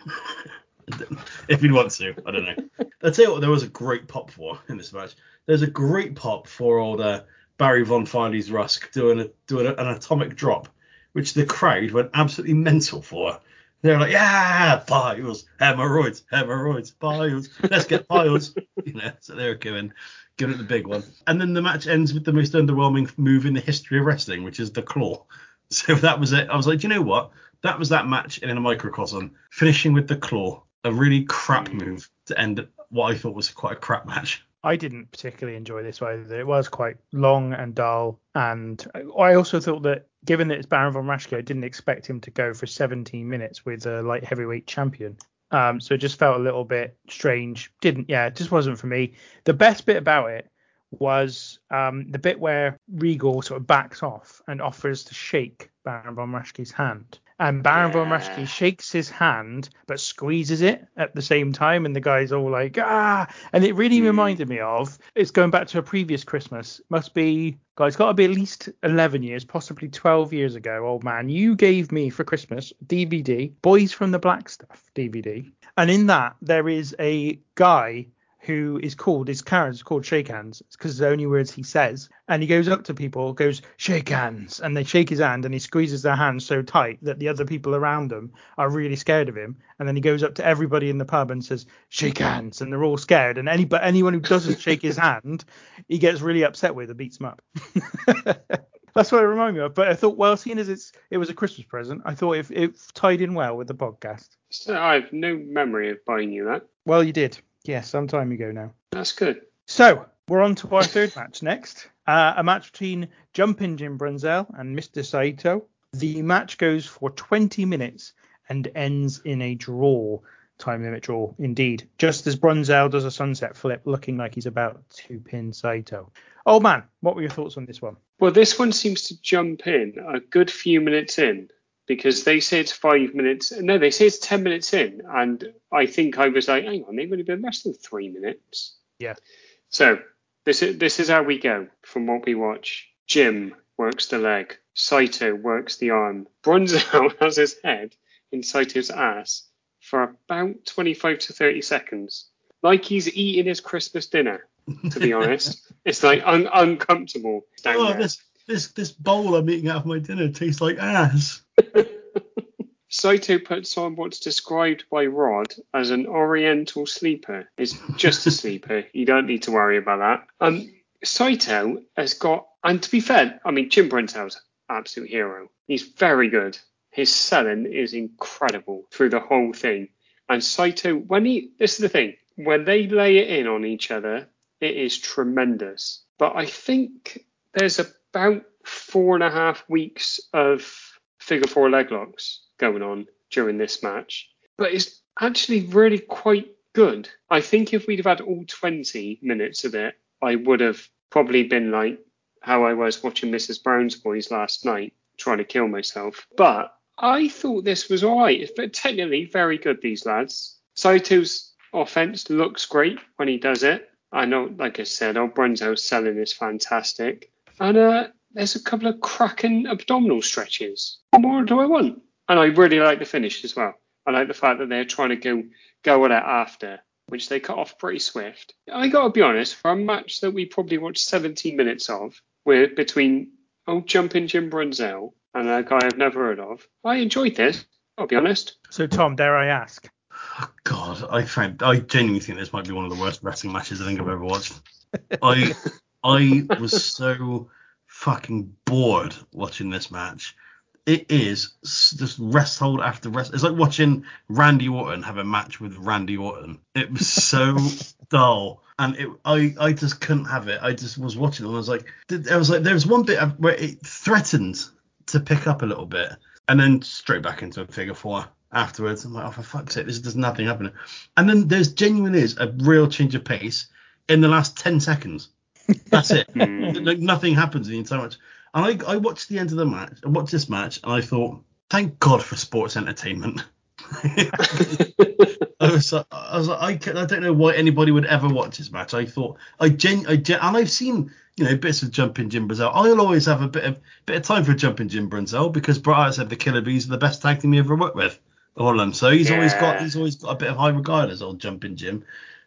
if he wants to, I don't know. I'll tell you what, there was a great pop for in this match. There's a great pop for old uh, Barry Von Farley's Rusk doing a, doing a, an atomic drop, which the crowd went absolutely mental for. They're like, yeah, piles, hemorrhoids, hemorrhoids, piles. Let's get piles. you know, so they were giving, giving it the big one. And then the match ends with the most underwhelming move in the history of wrestling, which is the claw. So that was it. I was like, do you know what? That was that match in a microcosm, finishing with the claw, a really crap move to end what I thought was quite a crap match. I didn't particularly enjoy this either. It was quite long and dull, and I also thought that given that it's Baron von Raschke, I didn't expect him to go for 17 minutes with a light heavyweight champion. Um, so it just felt a little bit strange. Didn't, yeah, it just wasn't for me. The best bit about it was um, the bit where Regal sort of backs off and offers to shake Baron von Raschke's hand. And Baron von Yeah. Raschke shakes his hand but squeezes it at the same time, and the guy's all like, ah. And it really Hmm. reminded me of it's going back to a previous Christmas. Must be, guys, got to be at least 11 years, possibly 12 years ago. Old man, you gave me for Christmas DVD, Boys from the Black Stuff DVD. And in that, there is a guy who is called his character is called Shake Hands because the only words he says. And he goes up to people, goes Shake Hands, and they shake his hand, and he squeezes their hand so tight that the other people around him are really scared of him. And then he goes up to everybody in the pub and says Shake Hands, and they're all scared. And any but anyone who doesn't shake his hand, he gets really upset with and beats him up. That's what it reminded me of. But I thought, well, seeing as it's it was a Christmas present, I thought it, it tied in well with the podcast. So I have no memory of buying you that. Well, you did. Yes, some time ago now. That's good. So we're on to our third match next. Uh, a match between Jumpin' Jim Brunzel and Mr. Saito. The match goes for 20 minutes and ends in a draw. Time limit draw, indeed. Just as Brunzel does a sunset flip, looking like he's about to pin Saito. Oh man, what were your thoughts on this one? Well, this one seems to jump in a good few minutes in because they say it's five minutes. No, they say it's 10 minutes in. And I think I was like, hang on, they've only been less than three minutes. Yeah. So this is, this is how we go from what we watch. Jim works the leg. Saito works the arm. Brunzel has his head in Saito's ass for about 25 to 30 seconds. Like he's eating his Christmas dinner, to be honest. It's like un- uncomfortable down Oh, there. this this this bowl I'm eating out of my dinner tastes like ass. Saito puts on what's described by Rod as an oriental sleeper. It's just a sleeper. You don't need to worry about that. Um, Saito has got, and to be fair, I mean, Jim Brunzel's absolute hero. He's very good. His selling is incredible through the whole thing. And Saito, when he, this is the thing, when they lay it in on each other, it is tremendous. But I think there's about four and a half weeks of figure four leg locks going on during this match. But it's actually really quite good. I think if we'd have had all 20 minutes of it, I would have probably been like how I was watching Mrs. Brown's Boys last night, trying to kill myself. But I thought this was alright. It's but technically very good, these lads. Saito's offense looks great when he does it. I know, like I said, old Brunzo's selling is fantastic. And uh, there's a couple of cracking abdominal stretches. What more do I want? And I really like the finish as well. I like the fact that they're trying to go go at it after, which they cut off pretty swift. I gotta be honest, for a match that we probably watched 17 minutes of, with between old jumping Jim Brunzel and a guy I've never heard of, I enjoyed this. I'll be honest. So Tom, dare I ask? Oh, God, I found I genuinely think this might be one of the worst wrestling matches I think I've ever watched. I I was so fucking bored watching this match. It is just rest hold after rest. It's like watching Randy Orton have a match with Randy Orton. It was so dull, and it I I just couldn't have it. I just was watching it and I was like, I was like, there was one bit where it threatened to pick up a little bit, and then straight back into a figure four afterwards. I'm like, oh for fuck's sake, this does nothing happening. And then there's genuinely is a real change of pace in the last ten seconds. That's it. Hmm. like nothing happens in the entire match. And I, I watched the end of the match. I watched this match, and I thought, thank God for sports entertainment. I was, like- I was like, I, I don't know why anybody would ever watch this match. I thought, I gen, I gen, and I've seen, you know, bits of jumping Jim Brunzel. I'll always have a bit of bit of time for jumping Jim Brunzel because Bret said the Killer Bees are the best tag team he ever worked with. All of them. So he's always got, he's always got a bit of high regard as old jumping Jim.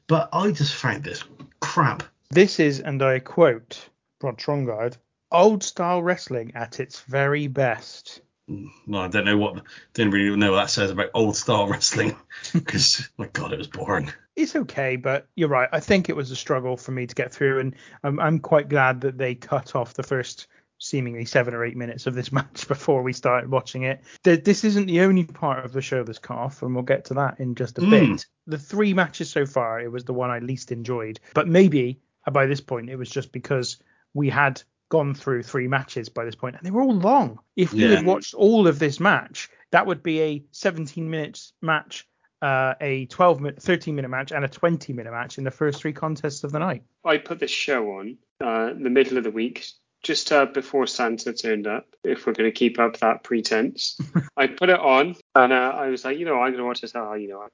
But I just found this crap. This is, and I quote Rod Trongard, old style wrestling at its very best. No, I don't know what, didn't really know what that says about old style wrestling because my God, it was boring. It's okay, but you're right. I think it was a struggle for me to get through, and I'm, I'm quite glad that they cut off the first seemingly seven or eight minutes of this match before we started watching it. Th- This isn't the only part of the show that's cut off, and we'll get to that in just a Mm. bit. The three matches so far, it was the one I least enjoyed, but maybe by this point it was just because we had gone through three matches by this point, and they were all long. If we Yeah. had watched all of this match, that would be a 17 minutes match uh, a 12 minute, 13 minute match and a 20 minute match in the first three contests of the night. I put this show on uh, in the middle of the week, just uh, before Santa turned up, if we're going to keep up that pretense. I put it on and uh, I was like, you know, I'm going to watch this. Oh, you know, I,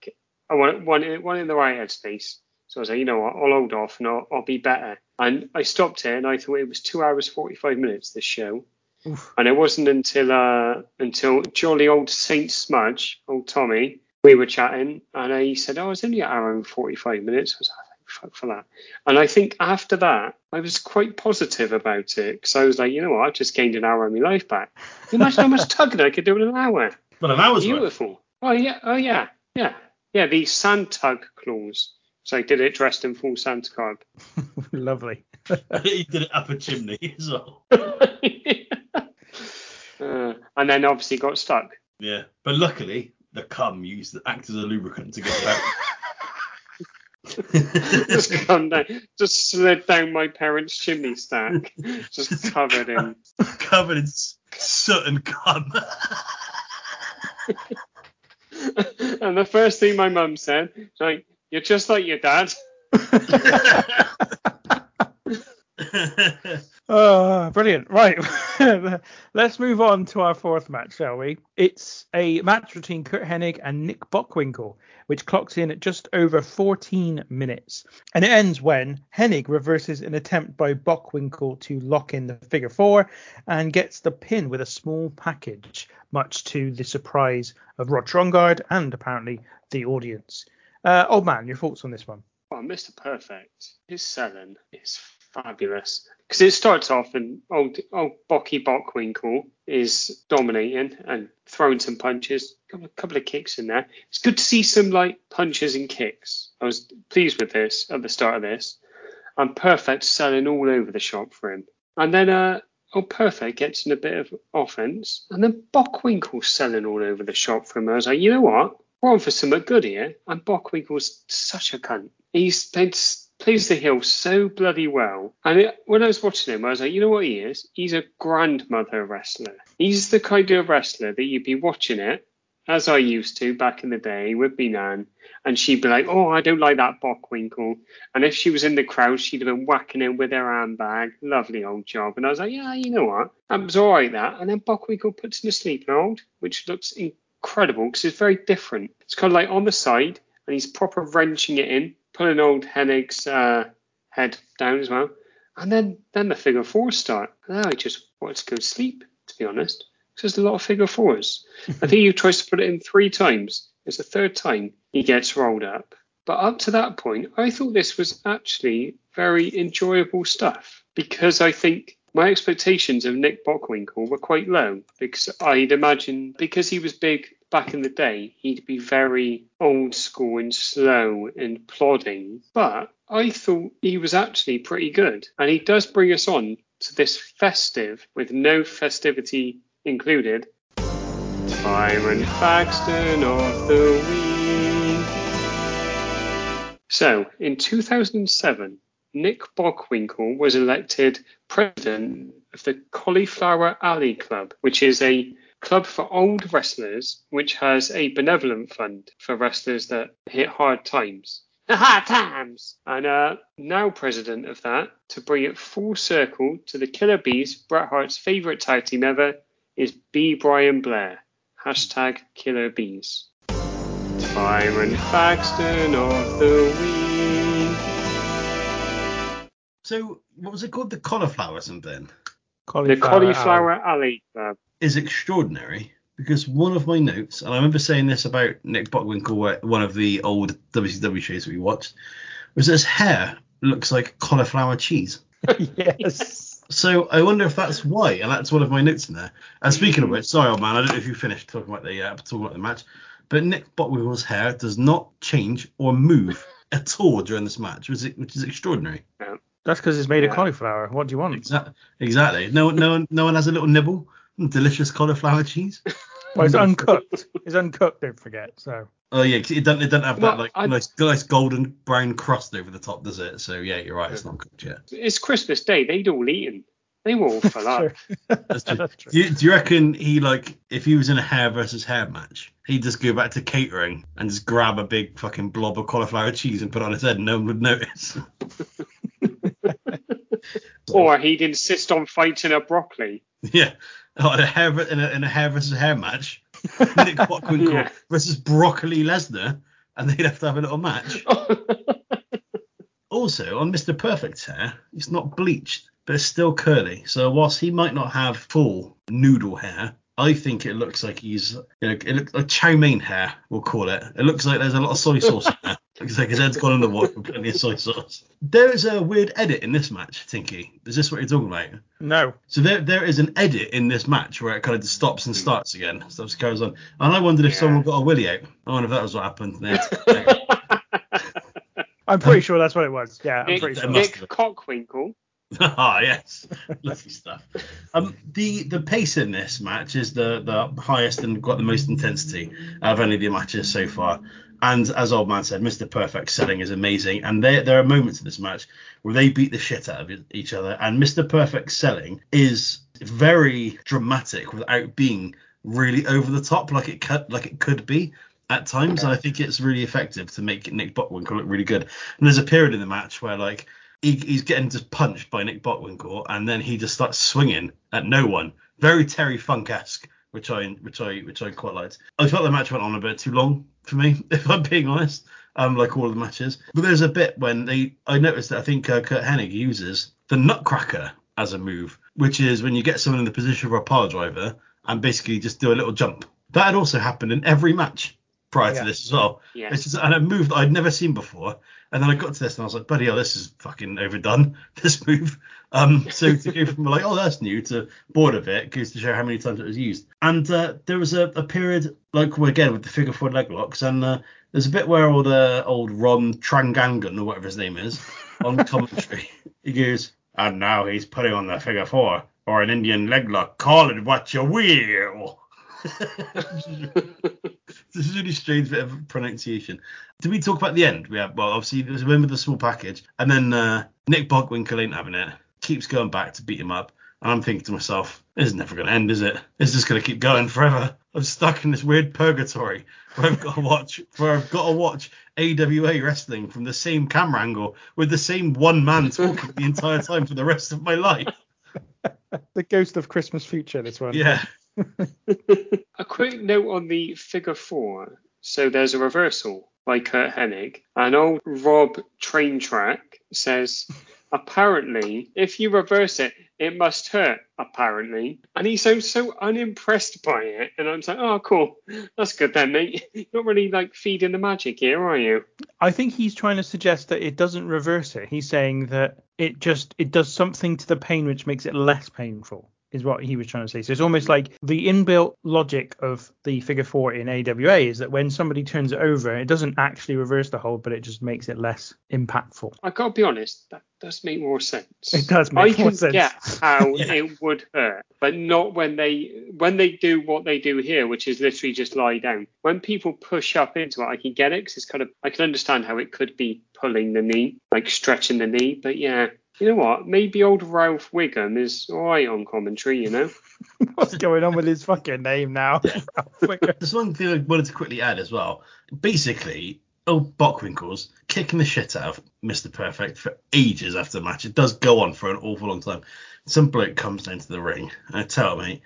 I want one, one in the right headspace. So I was like, you know what, I'll hold off and I'll, I'll be better. And I stopped it and I thought it was two hours 45 minutes, this show. Oof. And it wasn't until uh, until jolly old Saint Smudge, old Tommy, we were chatting, and he said, "Oh, it's only an hour and 45 minutes." I was like, "Fuck for that." And I think after that, I was quite positive about it because I was like, you know what, I've just gained an hour of my life back. Can you imagine how much tugging I could do in an hour? Well, an hour's worth. Beautiful. Oh yeah, oh yeah, yeah, yeah. The sand tug clause. So he did it dressed in full Santa garb. Lovely. he did it up a chimney as well. Uh, and then obviously got stuck. Yeah, but luckily the cum used to act as a lubricant to get it out. just come down, just slid down my parents' chimney stack, just covered in. Covered in s- soot and cum. and the first thing my mum said, like, "You're just like your dad." Oh, brilliant. Right. Let's move on to our fourth match, shall we? It's a match between Curt Hennig and Nick Bockwinkel, which clocks in at just over 14 minutes. And it ends when Hennig reverses an attempt by Bockwinkel to lock in the figure four and gets the pin with a small package, much to the surprise of Rod Trongard and apparently the audience. Uh, old man, your thoughts on this one? Well, Mr. Perfect, his selling is fabulous because it starts off and old old Bocky Bockwinkel is dominating and throwing some punches, a couple, couple of kicks in there. It's good to see some like punches and kicks. I was pleased with this at the start of this. And Perfect selling all over the shop for him. And then uh oh Perfect gets in a bit of offense, and then Bockwinkel's selling all over the shop for him. I was like, you know what? We're on for something good here. And Bockwinkel's such a cunt. He's played plays the heel so bloody well. And it, when I was watching him, I was like, you know what he is? He's a grandmother wrestler. He's the kind of wrestler that you'd be watching it, as I used to back in the day with me nan, and she'd be like, oh, I don't like that Bockwinkel. And if she was in the crowd, she'd have been whacking him with her handbag. Lovely old job. And I was like, yeah, you know what? That was all right, that. And then Bockwinkel puts him to sleep hold, which looks incredible because it's very different. It's kind of like on the side, and he's proper wrenching it in pulling old Hennig's uh, head down as well. And then then the figure fours start. And I just wanted to go to sleep, to be honest. Because there's a lot of figure fours. I think he tries to put it in three times. It's the third time he gets rolled up. But up to that point, I thought this was actually very enjoyable stuff because I think my expectations of Nick Bockwinkel were quite low because I'd imagine because he was big back in the day, he'd be very old school and slow and plodding. But I thought he was actually pretty good. And he does bring us on to this festive, with no festivity included, Byron Faxton of the Week. So, in 2007, Nick Bockwinkel was elected president of the Cauliflower Alley Club, which is a club for old wrestlers, which has a benevolent fund for wrestlers that hit hard times. Hard times! And uh, now president of that, to bring it full circle to the Killer Bees, Bret Hart's favourite tag team ever, is B. Brian Blair. Hashtag Killer Bees. Byron Faxton of the Week. So, what was it called? The cauliflower something? The Cauliflower Alley Club. Is extraordinary because one of my notes, and I remember saying this about Nick Bockwinkel, one of the old WCW shows that we watched, was his hair looks like cauliflower cheese. yes. So I wonder if that's why, and that's one of my notes in there. And speaking of which, sorry, old man, I don't know if you finished talking about the uh, talking about the match, but Nick Bockwinkel's hair does not change or move at all during this match, which is, which is extraordinary. That's because it's made of cauliflower. What do you want? Exactly. Exactly. No, no one, no one has a little nibble. Delicious cauliflower cheese. Well, it's uncooked. It's uncooked. Don't forget. So Oh yeah, 'cause it doesn't, it doesn't have Well, that like I- nice, nice golden brown crust over the top, does it? So yeah, you're right. It's not cooked yet. It's Christmas Day. They'd all eaten. They were all full up. That's true. That's true. Do you, do you reckon he like if he was in a hair versus hair match, he'd just go back to catering and just grab a big fucking blob of cauliflower cheese and put it on his head and no one would notice. Or he'd insist on fighting a broccoli. yeah. Oh, in a hair in a, in a hair versus hair match. Nick Bockwinkel Yeah. versus Broccoli Lesnar, and they'd have to have a little match. Also, on Mr. Perfect's hair, it's not bleached, but it's still curly. So whilst he might not have full noodle hair, I think it looks like he's, you know, it looks like chow mein hair, we'll call it. It looks like there's a lot of soy sauce. Looks like his head's gone in the water with plenty of soy sauce. There is a weird edit in this match, Tinky. Is this what you're talking about? No. So there, there is an edit in this match where it kind of just stops and starts again, stops and carries on. And I wondered if Yeah. someone got a willy out. I wonder if that was what happened. There. I'm pretty sure that's what it was. Yeah, I'm Nick, pretty sure. Nick. Cockwinkle. ah, yes, lovely stuff. Um, the the pace in this match is the the highest and got the most intensity of any of the matches so far. And as old man said, Mr. Perfect selling is amazing. And there there are moments in this match where they beat the shit out of each other. And Mr. Perfect selling is very dramatic without being really over the top like it could like it could be at times. And I think it's really effective to make Nick Bockwinkel look really good. And there's a period in the match where like he, he's getting just punched by Nick Bockwinkel, and then he just starts swinging at no one. Very Terry Funk esque, which I which I which I quite liked. I felt the match went on a bit too long for me, if I'm being honest. Um, like all of the matches, but there's a bit when they I noticed that I think uh, Curt Hennig uses the Nutcracker as a move, which is when you get someone in the position of a pile driver and basically just do a little jump. That had also happened in every match prior Yeah. to this as well. Yeah. It's just and a move that I'd never seen before. And then I got to this and I was like, bloody hell, this is fucking overdone, this move. Um, so to go from like, oh, that's new to bored of it goes to show how many times it was used. And uh, there was a, a period, like again with the figure four leg locks, and uh, there's a bit where all the old Ron Trangangan, or whatever his name is, on commentary, he goes, and now he's putting on the figure four or an Indian leg lock. Call it what you will. this is really strange bit of pronunciation. Did we talk about the end? We have, well, obviously there's a win with the small package, and then uh, Nick Bockwinkel ain't having it. Keeps going back to beat him up, and I'm thinking to myself, this is never going to end, is it? It's just going to keep going forever. I'm stuck in this weird purgatory where I've got to watch, where I've got to watch AWA wrestling from the same camera angle with the same one man talking the entire time for the rest of my life. The ghost of Christmas future. This one. Yeah. A quick note on the figure four. So there's a reversal by Curt Hennig, and old Rob Traintrack says, apparently, if you reverse it, it must hurt, apparently. And he sounds so unimpressed by it. And I'm like, oh, cool. That's good then, mate. You're not really like feeding the magic here, are you? I think he's trying to suggest that it doesn't reverse it. He's saying that it just it does something to the pain which makes it less painful. Is what he was trying to say. So it's almost like the inbuilt logic of the figure four in AWA is that when somebody turns it over, it doesn't actually reverse the hold, but it just makes it less impactful. I gotta be honest, that does make more sense. It does make I more can sense. get how Yeah. it would hurt, but not when they when they do what they do here, which is literally just lie down. When people push up into it, I can get it because it's kind of I can understand how it could be pulling the knee, like stretching the knee. But yeah, you know what? Maybe old Ralph Wiggum is all right on commentary. You know. What's going on with his fucking name now? There's one thing I wanted to quickly add as well. Basically, old Bockwinkel's kicking the shit out of Mr. Perfect for ages after the match. It does go on for an awful long time. Some bloke comes down to the ring and I tell me,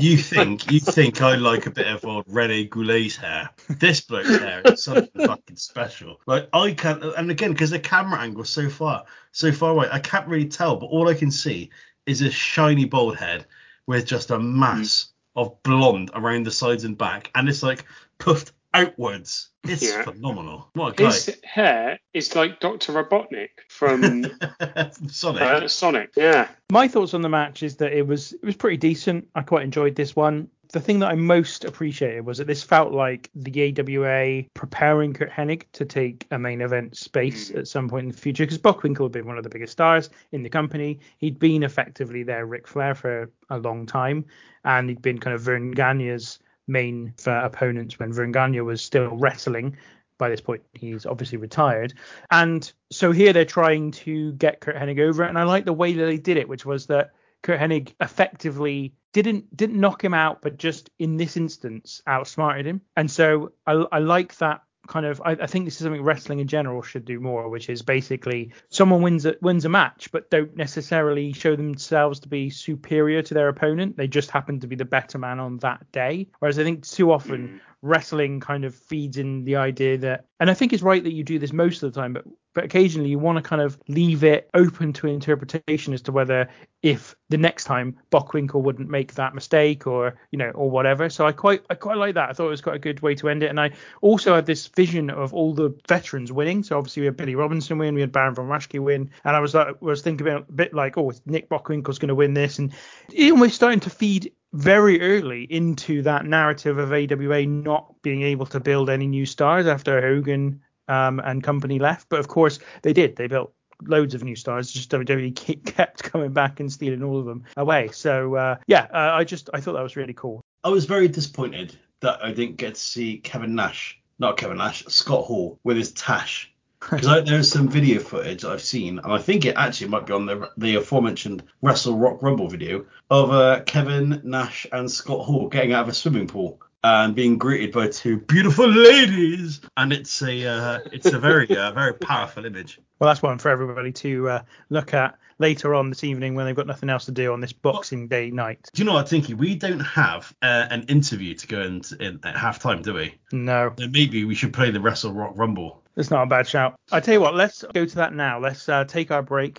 you think you think I like a bit of old Rene Goulet's hair? This bloke's hair is something fucking special. Like I can't, and again because the camera angle's so far, so far away, I can't really tell. But all I can see is a shiny bald head with just a mass mm. of blonde around the sides and back, and it's like puffed outwards. It's Yeah. phenomenal. What a guy! His hair is like Doctor Robotnik from Sonic. uh, Sonic. Yeah. My thoughts on the match is that it was it was pretty decent. I quite enjoyed this one. The thing that I most appreciated was that this felt like the AWA preparing Curt Hennig to take a main event space at some point in the future because Bockwinkel had been one of the biggest stars in the company. He'd been effectively their Ric Flair for a long time, and he'd been kind of Verne Gagne's main for opponents when Gagne was still wrestling. By this point, he's obviously retired. And so here they're trying to get Curt Hennig over, and I like the way that they did it, which was that Curt Hennig effectively didn't didn't knock him out, but just in this instance outsmarted him. And so I, I like that kind of I, I, think this is something wrestling in general should do more, which is basically someone wins a, wins a match, but don't necessarily show themselves to be superior to their opponent. They just happen to be the better man on that day. Whereas I think too often hmm. wrestling kind of feeds in the idea that, and I think it's right that you do this most of the time, but but occasionally you want to kind of leave it open to interpretation as to whether if the next time Bockwinkel wouldn't make that mistake or you know or whatever. So I quite I quite like that. I thought it was quite a good way to end it. And I also had this vision of all the veterans winning. So obviously we had Billy Robinson win, we had Baron von Raschke win, and I was like was thinking about a bit like oh Nick Bockwinkel's going to win this, and it almost starting to feed very early into that narrative of AWA not being able to build any new stars after Hogan um, and company left. But of course they did. They built loads of new stars. Just WWE kept coming back and stealing all of them away. So uh, yeah, uh, I just I thought that was really cool. I was very disappointed that I didn't get to see Kevin Nash, not Kevin Nash, Scott Hall with his tash. Because there's some video footage I've seen, and I think it actually might be on the the aforementioned Wrestle Rock Rumble video of uh, Kevin Nash and Scott Hall getting out of a swimming pool and being greeted by two beautiful ladies, and it's a uh, it's a very uh, very powerful image. Well, that's one for everybody to uh, look at later on this evening when they've got nothing else to do on this Boxing Day night. Do you know what, Tinky? We don't have uh, an interview to go in, in at halftime, do we? No. Then maybe we should play the Wrestle Rock Rumble. It's not a bad shout. I tell you what, let's go to that now. Let's uh, take our break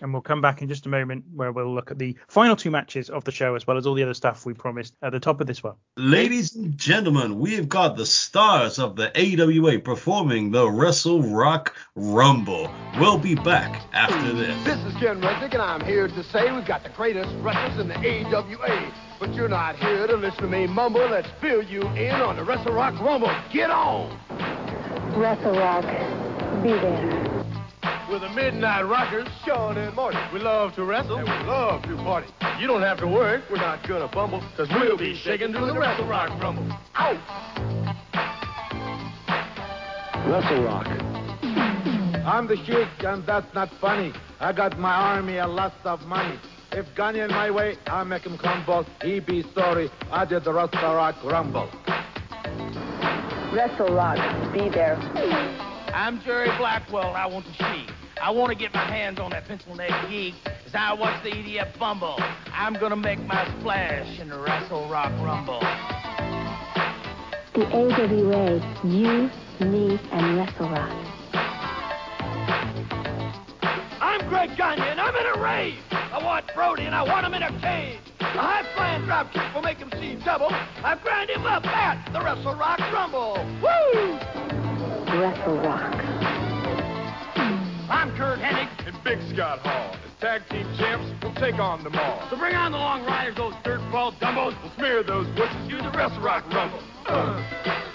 and we'll come back in just a moment where we'll look at the final two matches of the show as well as all the other stuff we promised at the top of this one. Ladies and gentlemen, we've got the stars of the AWA performing the Wrestle Rock Rumble. We'll be back after this. This is Ken Resnick, and I'm here to say we've got the greatest wrestlers in the AWA. But you're not here to listen to me mumble. Let's fill you in on the Wrestle Rock Rumble. Get on! Wrestle Rock, be there with the Midnight Rockers, Shawn and Marty. We love to wrestle and we love to party. You don't have to worry, we're not gonna fumble, cause we'll be shaking to the Wrestle Rock Rumble. Out! Wrestle Rock. I'm the Sheik, and that's not funny. I got my army a lot of money. If Ganyan my way, I make him crumble. He be sorry, I did the Wrestle Rock Rumble. Wrestle Rock, be there. I'm Jerry Blackwell, I want to see. I want to get my hands on that pencil neck geek as I watch the EDF fumble. I'm going to make my splash in the Wrestle Rock Rumble. The AWA, you, me, and Wrestle Rock. I'm Greg Gagne, and I'm in a rage. I want Brody, and I want him in a cage. A high-flying drop kick will make him see double. I've grind him up at the Wrestle Rock Rumble. Woo! Wrestle Rock. I'm Curt Hennig. And Big Scott Hall. As tag team champs, we'll take on them all. So bring on the long riders, those dirtball dumbos. We'll smear those bushes through the Wrestle Rock Rumble. Uh.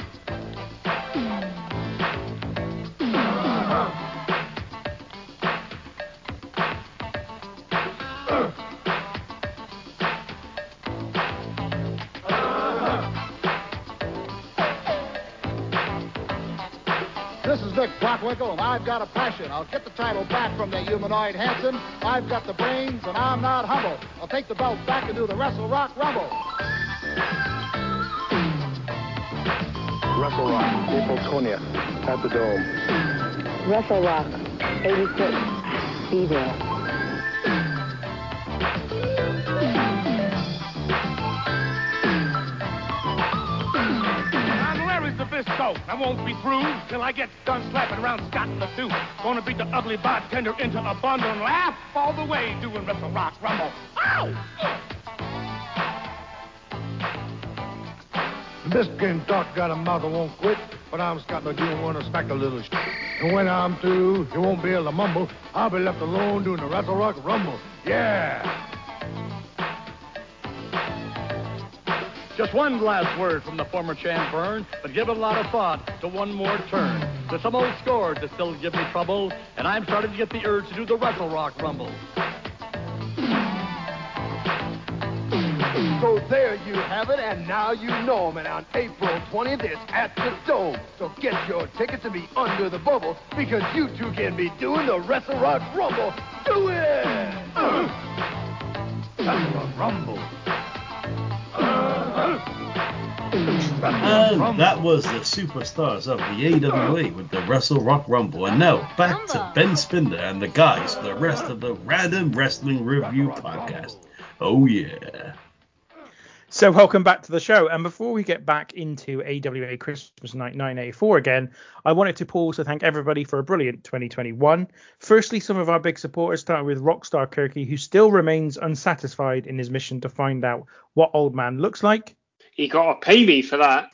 Nick Bockwinkel, and I've got a passion. I'll get the title back from that humanoid Hansen. I've got the brains, and I'm not humble. I'll take the belt back and do the Wrestle Rock Rumble. Wrestle Rock, April 20th, at the Dome. Wrestle Rock, 86. Be there. Won't be through till I get done slapping around Scott suit. Gonna beat the ugly bartender into a bundle and laugh all the way doing Wrestle Rock Rumble. Ow! This game talk got a mouth that won't quit, but I'm Scott McGee wanna smack a little shit. And when I'm through, you won't be able to mumble. I'll be left alone doing the Wrestle Rock Rumble. Yeah! Just one last word from the former champ Verne, but give it a lot of thought to one more turn. There's some old scores that still give me trouble, and I'm starting to get the urge to do the Wrestle Rock Rumble. So there you have it, and now you know them. And on April 20th, it's at the Dome. So get your tickets and be under the bubble, because you two can be doing the Wrestle Rock Rumble. Do it! Uh-huh. Wrestle Rock Rumble. And that was the superstars of the AWA with the Wrestle Rock Rumble. And now back to Ben Spinder and the guys for the rest of the Random Wrestling Review podcast. Oh yeah. So welcome back to the show. And before we get back into AWA Christmas Night 984 again, I wanted to pause to thank everybody for a brilliant 2021. Firstly, some of our big supporters, starting with Rockstar Kirky, who still remains unsatisfied in his mission to find out what old man looks like. He got to pay me for that.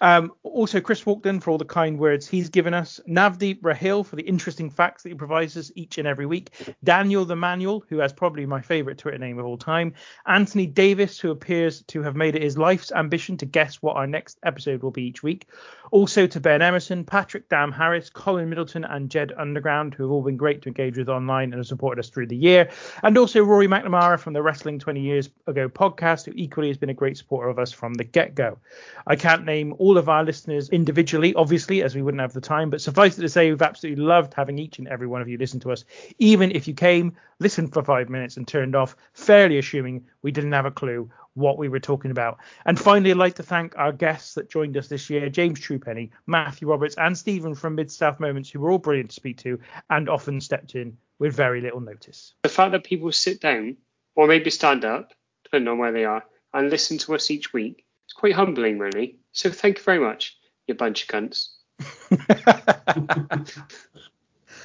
Um, also, Chris Walkden for all the kind words he's given us. Navdeep Rahil for the interesting facts that he provides us each and every week. Daniel the Manual, who has probably my favorite Twitter name of all time. Anthony Davis, who appears to have made it his life's ambition to guess what our next episode will be each week. Also to Ben Emerson, Patrick Dam Harris, Colin Middleton, and Jed Underground, who have all been great to engage with online and have supported us through the year. And also Rory McNamara from the Wrestling 20 Years Ago podcast, who equally has been a great supporter of us from the get go. I can't name all of our listeners individually, obviously, as we wouldn't have the time, but suffice it to say, we've absolutely loved having each and every one of you listen to us, even if you came, listened for five minutes, and turned off, fairly assuming we didn't have a clue what we were talking about. And finally, I'd like to thank our guests that joined us this year James Truepenny, Matthew Roberts, and Stephen from Mid South Moments, who were all brilliant to speak to and often stepped in with very little notice. The fact that people sit down or maybe stand up, depending on where they are, and listen to us each week, it's quite humbling, really. So thank you very much, you bunch of cunts.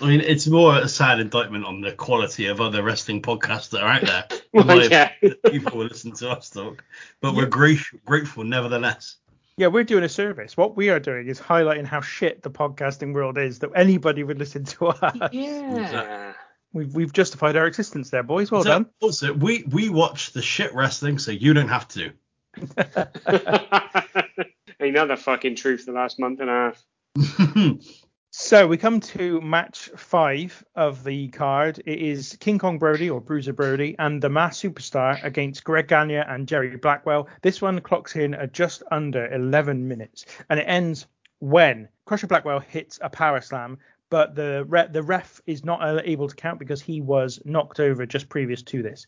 I mean, it's more a sad indictment on the quality of other wrestling podcasts that are out there. Well, yeah. people will listen to us talk, but we're grateful, grateful nevertheless. Yeah, we're doing a service. What we are doing is highlighting how shit the podcasting world is that anybody would listen to us. Yeah. We've, we've justified our existence there, boys. Well So, done. Also, we we watch the shit wrestling, so you don't have to. Another fucking truth the last month and a half. So we come to match five of the card. It is King Kong Brody or Bruiser Brody and the Masked Superstar against Greg Gagne and Jerry Blackwell. This one clocks in at just under 11 minutes, and it ends when Crusher Blackwell hits a power slam, but the re- the ref is not able to count because he was knocked over just previous to this.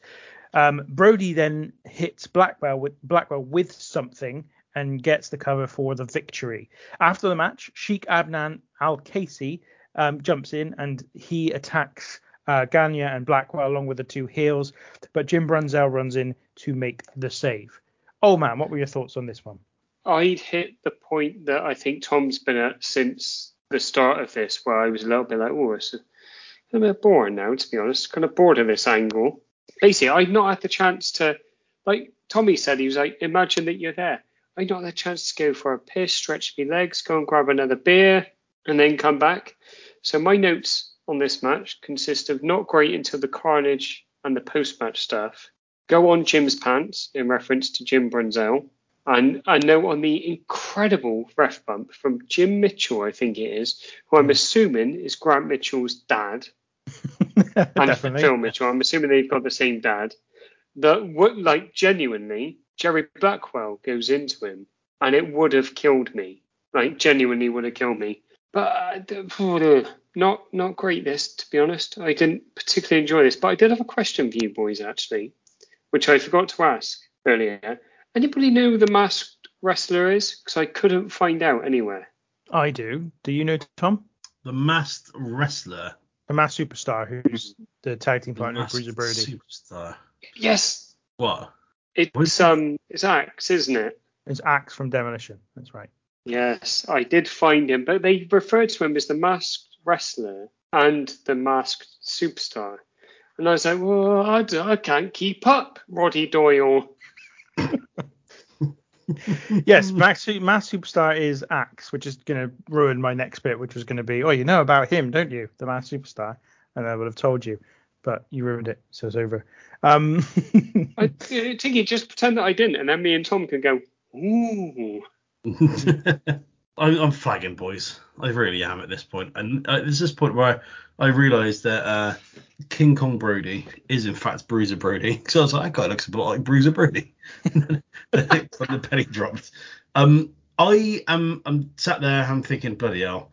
Um, Brody then hits Blackwell with Blackwell with something and gets the cover for the victory. After the match, Sheik Abnan Al Casey um, jumps in and he attacks uh, and Blackwell along with the two heels, but Jim Brunzel runs in to make the save. Oh man, what were your thoughts on this one? I'd hit the point that I think Tom's been at since the start of this, where I was a little bit like, oh, it's a, a bit boring now, to be honest. Kind of bored of this angle. Basically, I'd not had the chance to, like Tommy said, he was like, imagine that you're there. I'd not had the chance to go for a piss, stretch my legs, go and grab another beer, and then come back. So my notes on this match consist of not great until the carnage and the post-match stuff. Go on Jim's pants in reference to Jim Brunzel. And a note on the incredible ref bump from Jim Mitchell, I think it is, who I'm hmm. assuming is Grant Mitchell's dad. and. Phil Mitchell. I'm assuming they've got the same dad. That like genuinely, Jerry Blackwell goes into him, and it would have killed me. Like genuinely would have killed me. But uh, not not great. This, to be honest, I didn't particularly enjoy this. But I did have a question for you boys actually, which I forgot to ask earlier. Anybody know who the masked wrestler is? Because I couldn't find out anywhere. I do. Do you know Tom? The masked wrestler, The masked Superstar, who's the tag team partner of masked Bruiser Brody. superstar. Yes, What? It's um, it's Axe, isn't it? It's Axe from Demolition. That's right. Yes, I did find him, but they referred to him as the masked wrestler and the masked superstar. And I was like, well, I, d- I can't keep up, Roddy Doyle. yes, Max, Mass Superstar is Axe, which is going to ruin my next bit, which was going to be, oh, you know about him, don't you? The Mass Superstar. And I would have told you, but you ruined it, so it's over. Um, I, I think you just pretend that I didn't, and then me and Tom can go, ooh. I'm, I'm flagging, boys. I really am at this point. point, and uh, this is point where I realised that uh, King Kong Brody is in fact Bruiser Brody. So I was like, that guy looks a bit like Bruiser Brody. when the penny dropped. Um, I am I'm sat there, I'm thinking, bloody hell,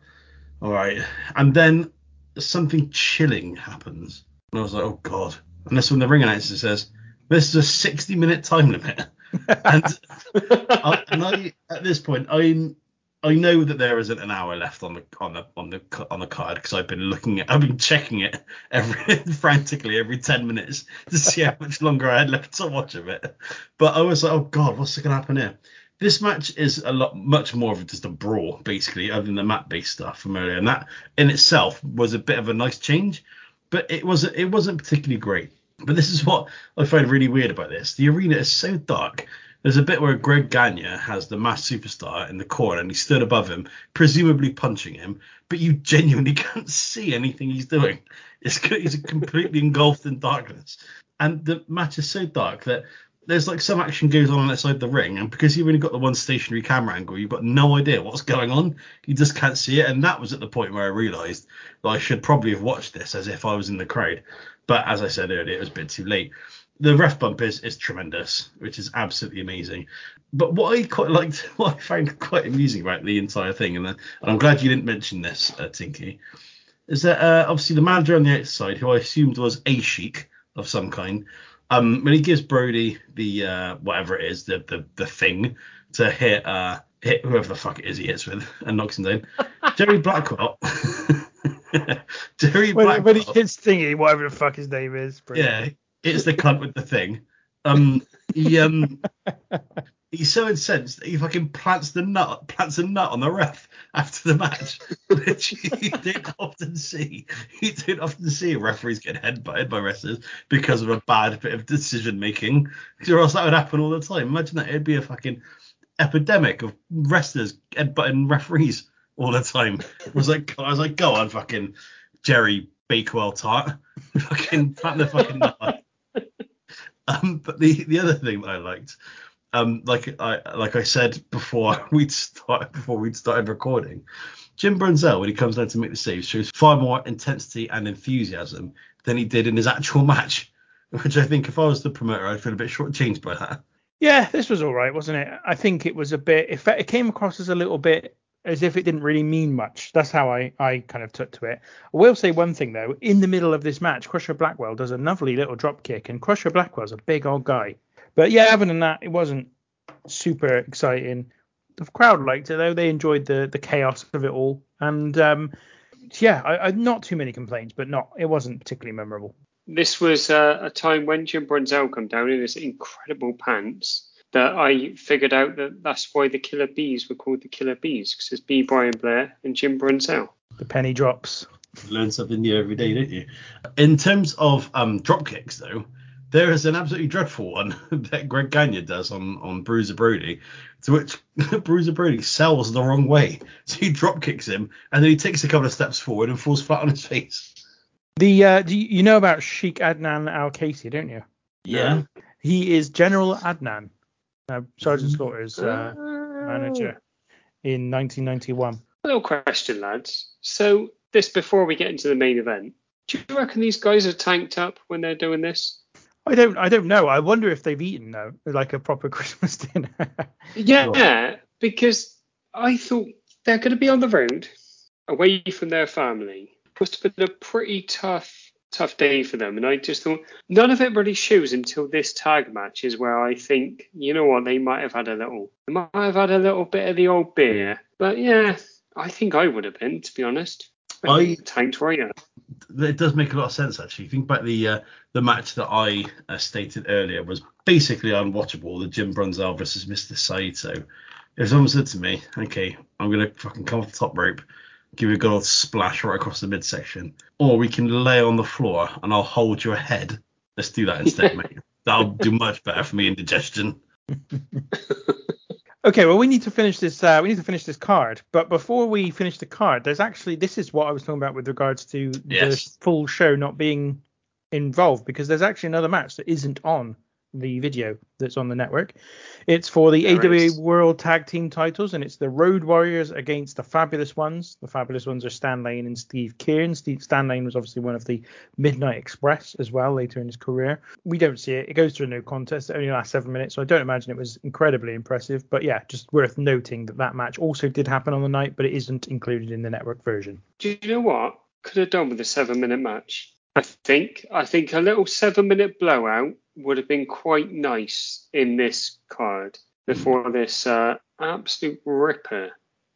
all right. And then something chilling happens, and I was like, oh god. And that's when the ring announcer says, This is a 60 minute time limit, and, I, and I, at this point, I I know that there isn't an hour left on the on the on the on the card because I've been looking at I've been checking it every frantically every 10 minutes to see how much longer I had left to watch of it. But I was like, oh god, what's going to happen here? This match is a lot much more of just a brawl, basically, other than the map based stuff from earlier, and that in itself was a bit of a nice change, but it wasn't it wasn't particularly great. But this is what I find really weird about this. The arena is so dark. There's a bit where Greg Gagne has the Masked Superstar in the corner and he stood above him, presumably punching him, but you genuinely can't see anything he's doing. It's he's completely engulfed in darkness. And the match is so dark that there's like some action goes on outside the ring, and because you've only got the one stationary camera angle, you've got no idea what's going on. You just can't see it. And that was at the point where I realised that I should probably have watched this as if I was in the crowd. But as I said earlier, it was a bit too late. The ref bump is, is tremendous, which is absolutely amazing. But what I quite liked, what I found quite amusing about the entire thing, and, uh, and I'm glad you didn't mention this, uh, Tinky, is that uh, obviously the manager on the outside, who I assumed was a sheik of some kind, um, when he gives Brody the uh, whatever it is, the the, the thing to hit uh, hit whoever the fuck it is he hits with and knocks him down. Jerry Blackwell. Jerry when, Blackwell. when he hits thingy, whatever the fuck his name is. Yeah, it's the cunt with the thing. Um, he um, he's so incensed that he fucking plants the nut, plants a nut on the ref after the match, which you don't often see. You don't often see referees get headbutted by wrestlers because of a bad bit of decision making, or else that would happen all the time. Imagine that it'd be a fucking epidemic of wrestlers headbutting referees all the time. It was like, I was like, go on, fucking Jerry Bakewell tart, fucking plant the fucking nut. Um, but the the other thing that I liked, um, like I like I said before we'd start before we'd started recording, Jim Brunzell when he comes down to make the saves shows far more intensity and enthusiasm than he did in his actual match, which I think if I was the promoter I'd feel a bit shortchanged by that. Yeah, this was all right, wasn't it? I think it was a bit. If it came across as a little bit as if it didn't really mean much. That's how I, I kind of took to it. I will say one thing though. In the middle of this match, Crusher Blackwell does a lovely little drop kick, and Crusher Blackwell's a big old guy. But yeah, other than that, it wasn't super exciting. The crowd liked it though. They enjoyed the the chaos of it all, and um, yeah, I, I, not too many complaints, but not it wasn't particularly memorable. This was uh, a time when Jim Brunzell come down in his incredible pants that I figured out that that's why the Killer Bees were called the Killer Bees because it's B. Brian Blair and Jim Brunzell. The penny drops. learn something new every day, don't you? In terms of um, drop kicks, though, there is an absolutely dreadful one that Greg Gagne does on on Bruiser Brody, to which Bruiser Brody sells the wrong way. So he drop kicks him, and then he takes a couple of steps forward and falls flat on his face. The uh, do you, you know about Sheikh Adnan Al-Kaissie, don't you? Yeah. He is General Adnan, uh, Sergeant Slaughter's uh, manager in 1991. A Little question, lads. So this before we get into the main event, do you reckon these guys are tanked up when they're doing this? I don't I don't know. I wonder if they've eaten though, like a proper Christmas dinner. yeah, because I thought they're going to be on the road, away from their family. Must have been a pretty tough tough day for them. And I just thought none of it really shows until this tag match is where I think, you know what, they might have had a little, they might have had a little bit of the old beer. But yeah, I think I would have been, to be honest. I tanked right now. It does make a lot of sense actually. Think about the uh, the match that I uh, stated earlier was basically unwatchable. The Jim Brunzell versus Mr. Saito. If someone said to me, "Okay, I'm gonna fucking come off the top rope, give you a good old splash right across the midsection, or we can lay on the floor and I'll hold your head," let's do that instead, mate. That'll do much better for me in digestion. Okay, well, we need to finish this. Uh, we need to finish this card. But before we finish the card, there's actually this is what I was talking about with regards to Yes. the full show not being involved because there's actually another match that isn't on the video that's on the network. It's for the There AWA is. World Tag Team titles, and it's the Road Warriors against the Fabulous Ones. The Fabulous Ones are Stan Lane and Steve Keirn. Steve, Stan Lane was obviously one of the Midnight Express as well later in his career. We don't see it. It goes to a no contest. It only lasts seven minutes, so I don't imagine it was incredibly impressive. But yeah, just worth noting that that match also did happen on the night, but it isn't included in the network version. Do you know what? Could have done with a seven minute match. I think I think a little seven minute blowout would have been quite nice in this card before this uh, absolute ripper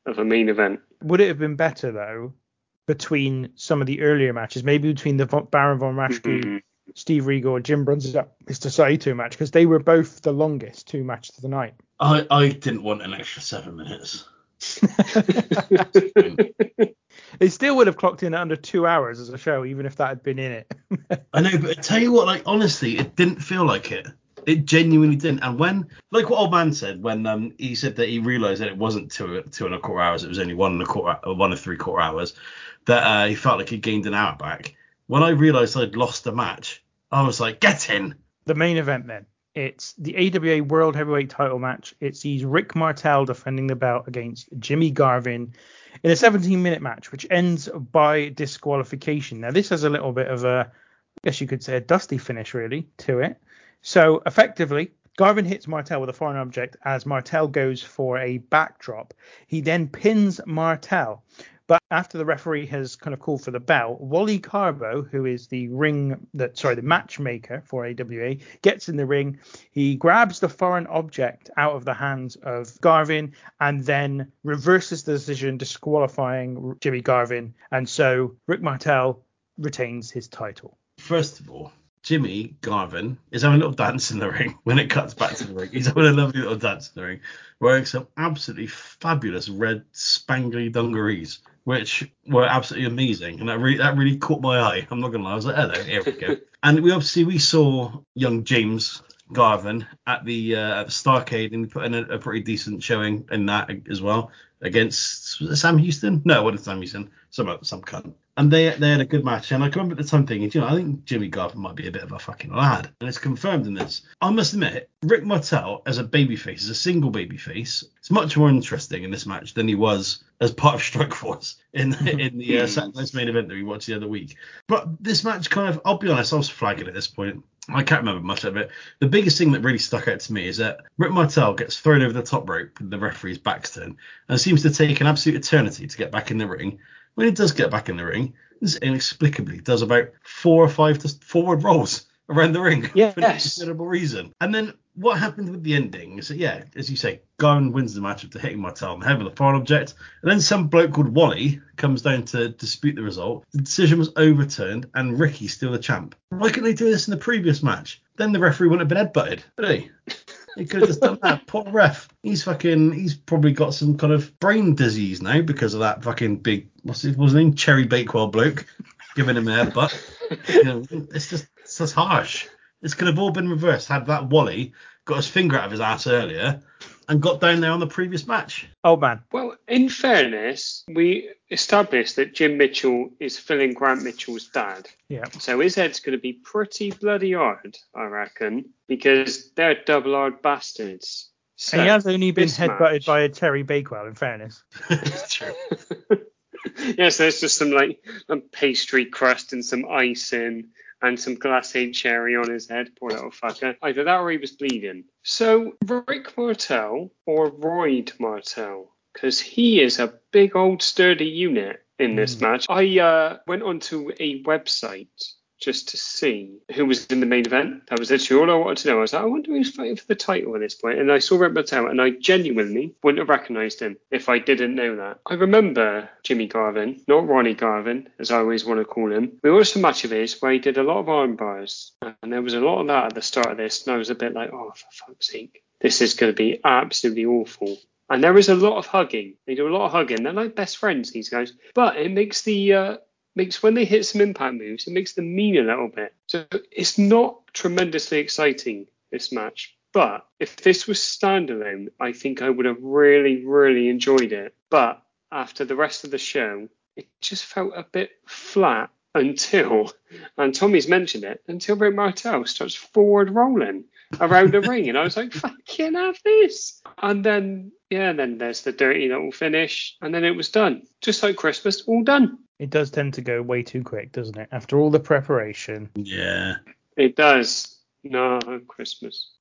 of a main event. Would it have been better though between some of the earlier matches, maybe between the Baron von Raschke, Mhm. Steve Regal, Jim Brunzell, Mr. Saito match because they were both the longest two matches of the night. I, I didn't want an extra seven minutes. they still would have clocked in at under two hours as a show, even if that had been in it. I know, but I tell you what, like honestly, it didn't feel like it. It genuinely didn't. And when, like what old man said, when um he said that he realised that it wasn't two two and a quarter hours, it was only one and a quarter, uh, one and three quarter hours, that uh, he felt like he gained an hour back. When I realised I'd lost the match, I was like, get in. the main event then. It's the AWA World Heavyweight title match. It sees Rick Martel defending the belt against Jimmy Garvin in a 17 minute match, which ends by disqualification. Now, this has a little bit of a, I guess you could say, a dusty finish, really, to it. So, effectively, Garvin hits Martel with a foreign object as Martel goes for a backdrop. He then pins Martel. But after the referee has kind of called for the bell, Wally Karbo, who is the ring that sorry, the matchmaker for AWA, gets in the ring. He grabs the foreign object out of the hands of Garvin and then reverses the decision, disqualifying Jimmy Garvin. And so Rick Martel retains his title. First of all, Jimmy Garvin is having a little dance in the ring when it cuts back to the ring. He's having a lovely little dance in the ring, wearing some absolutely fabulous red spangly dungarees, which were absolutely amazing, and that really that really caught my eye. I'm not gonna lie, I was like, hello, here we go. and we obviously we saw young James Garvin at the uh, at the Starcade, and he put in a, a pretty decent showing in that as well against Sam Houston. No, what is Sam Houston. Some some cunt. And they they had a good match. And I can remember at the time thinking, you know, I think Jimmy Garvin might be a bit of a fucking lad. And it's confirmed in this. I must admit, Rick Martel as a babyface, as a single babyface, is much more interesting in this match than he was as part of Strike Force in in the uh, Saturday's main event that we watched the other week. But this match kind of, I'll be honest, I was flagging at this point. I can't remember much of it. The biggest thing that really stuck out to me is that Rick Martel gets thrown over the top rope with the referee's back's turned and seems to take an absolute eternity to get back in the ring. When he does get back in the ring, this inexplicably does about four or five forward rolls around the ring Yes. for no considerable reason. And then what happened with the ending is that, yeah, as you say, Garvin wins the match after hitting Martel on the head with a foreign object. And then some bloke called Wally comes down to dispute the result. The decision was overturned and Ricky's still the champ. Why couldn't they do this in the previous match? Then the referee wouldn't have been headbutted, would he? He could have just done that. Poor ref. He's fucking. He's probably got some kind of brain disease now because of that fucking big. What's his, what's his name? Cherry Bakewell bloke giving him a headbutt. you know, it's just it's just harsh. This could have all been reversed had that Wally got his finger out of his ass earlier and got down there on the previous match. Oh man, Well, in fairness, we established that Jim Mitchell is filling Grant Mitchell's dad. yeah. So his head's going to be pretty bloody hard, I reckon, because they're double hard bastards. So, and he has only been headbutted match- by a Terry Bakewell, in fairness. it's true. yes, there's just some like a pastry crust and some icing and some glacé cherry on his head. Poor little fucker. Either that or he was bleeding. So Rick Martel or Royd Martel, because he is a big old sturdy unit in this match. I uh, went onto a website just to see who was in the main event. That was literally all I wanted to know. I was like, I wonder who's fighting for the title at this point. And I saw Rick Martel, and I genuinely wouldn't have recognised him if I didn't know that. I remember Jimmy Garvin, not Ronnie Garvin, as I always want to call him. We watched a match of his where he did a lot of arm bars, and there was a lot of that at the start of this, and I was a bit like, oh, for fuck's sake, this is going to be absolutely awful. And there is a lot of hugging. They do a lot of hugging. They're like best friends, these guys. But it makes the uh, makes when they hit some impact moves, it makes them mean a little bit. So it's not tremendously exciting this match. But if this was standalone, I think I would have really, really enjoyed it. But after the rest of the show, it just felt a bit flat until, and Tommy's mentioned it, until Rick Martel starts forward rolling around the ring, and I was like, "Fucking have this!" And then, yeah, and then there's the dirty little finish, and then it was done, just like Christmas, all done. It does tend to go way too quick, doesn't it? After all the preparation. Yeah. It does. No, Christmas.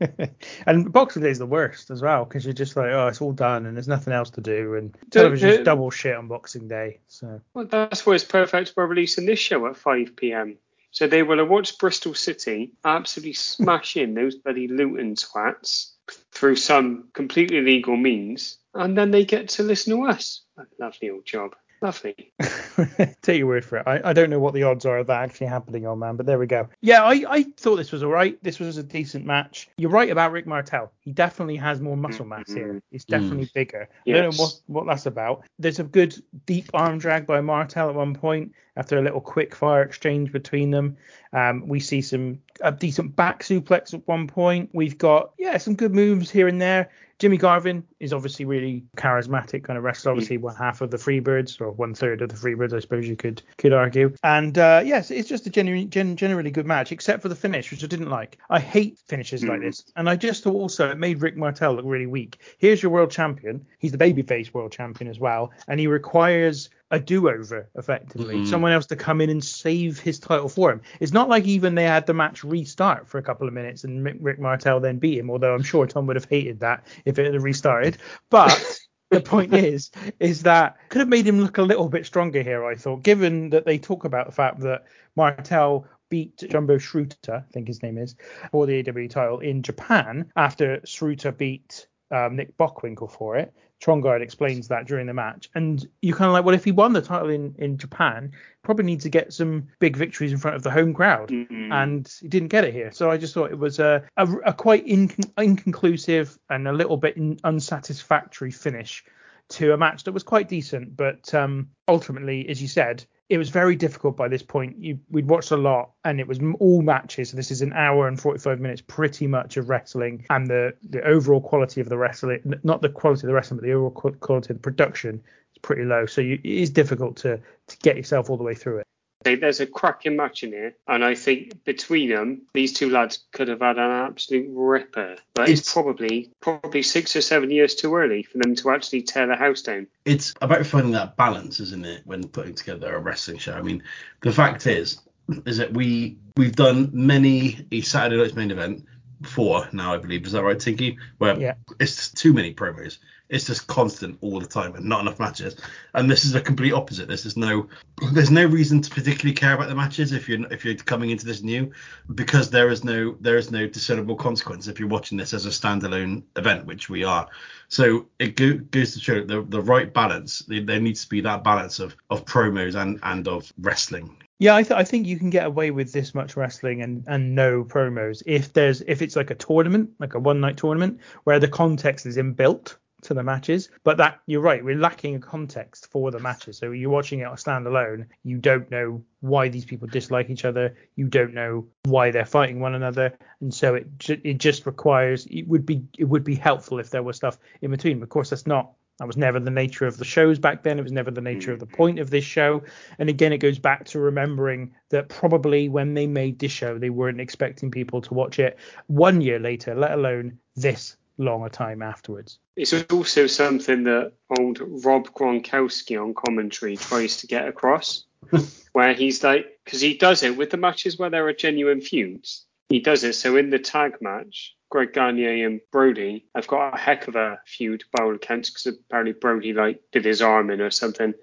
and Boxing Day is the worst as well because you're just like, oh, it's all done and there's nothing else to do, and television's uh, double shit on Boxing Day. So Well, that's why it's perfect for releasing this show at 5 p.m. So they will have watched Bristol City absolutely smash in those bloody Luton twats through some completely legal means, and then they get to listen to us. A lovely old job. Lovely. take your word for it. I, I don't know what the odds are of that actually happening, old man, but there we go. Yeah, I, I thought this was all right. This was a decent match. You're right about Rick Martel. He definitely has more muscle mass here. Mm-hmm. He's definitely bigger. I don't know what, what that's about. There's a good deep arm drag by Martel at one point after a little quick fire exchange between them. Um, we see some a decent back suplex at one point. We've got yeah some good moves here and there. Jimmy Garvin is obviously really charismatic kind of wrestler. Obviously, one half of the Freebirds or one third of the Freebirds, I suppose you could could argue. And uh, yes, it's just a genuinely gen- generally good match, except for the finish, which I didn't like. I hate finishes like this, and I just thought also it made Rick Martel look really weak. Here's your world champion. He's the babyface world champion as well, and he requires a do-over effectively Mhm. someone else to come in and save his title for him it's not like even they had the match restart for a couple of minutes and rick martel then beat him although i'm sure tom would have hated that if it had restarted but the point is is that could have made him look a little bit stronger here i thought given that they talk about the fact that martel beat Jumbo Tsuruta, I think his name is, for the AW title in Japan after Tsuruta beat um, Nick Bockwinkel for it. Trongard explains that during the match. And you kind of like, well, if he won the title in, in Japan, probably need to get some big victories in front of the home crowd. Mm-hmm. And he didn't get it here. So I just thought it was a, a, a quite incon- inconclusive and a little bit in- unsatisfactory finish to a match that was quite decent. But um, ultimately, as you said, it was very difficult by this point. You, we'd watched a lot, and it was all matches. So this is an hour and 45 minutes, pretty much of wrestling, and the the overall quality of the wrestling, not the quality of the wrestling, but the overall quality of the production is pretty low. So you, it is difficult to to get yourself all the way through it. They- There's a cracking match in here, and I think between them, these two lads could have had an absolute ripper. But it's, It's- probably probably six or seven years too early for them to actually tear the house down. it's about finding that balance, isn't it, when putting together a wrestling show? I mean, the fact is, is that we we've done many a Saturday night's main event before now, I believe. Is that right, Tinky? Where Yeah. it's too many promos. It's just constant all the time and not enough matches. And this is a complete opposite. This is no there's no reason to particularly care about the matches if you're if you're coming into this new because there is no there is no discernible consequence if you're watching this as a standalone event, which we are. So it go, goes to show the the right balance. There there needs to be that balance of of promos and and of wrestling. Yeah, I, th- I think you can get away with this much wrestling and, and no promos if there's if it's like a tournament, like a one night tournament, where the context is inbuilt to the matches. But that you're right, we're lacking a context for the matches. So you're watching it on standalone, you don't know why these people dislike each other, you don't know why they're fighting one another, and so it ju- it just requires it would be it would be helpful if there was stuff in between. Of course, that's not that was never the nature of the shows back then. It was never the nature of the point of this show. And again, it goes back to remembering that probably when they made this show, they weren't expecting people to watch it one year later, let alone this long a time afterwards. It's also something that old Rob Gronkowski on commentary tries to get across, where he's like, because he does it with the matches where there are genuine feuds. He does it. So in the tag match, Greg Gagne and Brody have got a heck of a feud by all accounts, because apparently Brody like did his arm in or something.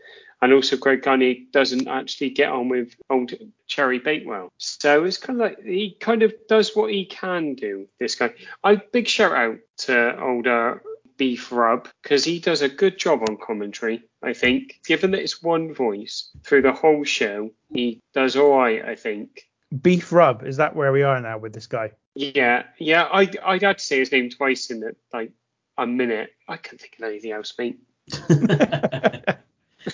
And also Greg Gagne doesn't actually get on with old Cherry Bakewell. So it's kind of like he kind of does what he can do, this guy. I big shout out to older Beef Rub because he does a good job on commentary. I think, given that it's one voice through the whole show, he does all right. I think. Beef Rub, is that where we are now with this guy? Yeah, yeah. I I'd had to say his name twice in it, like a minute. I can't think of anything else, mate.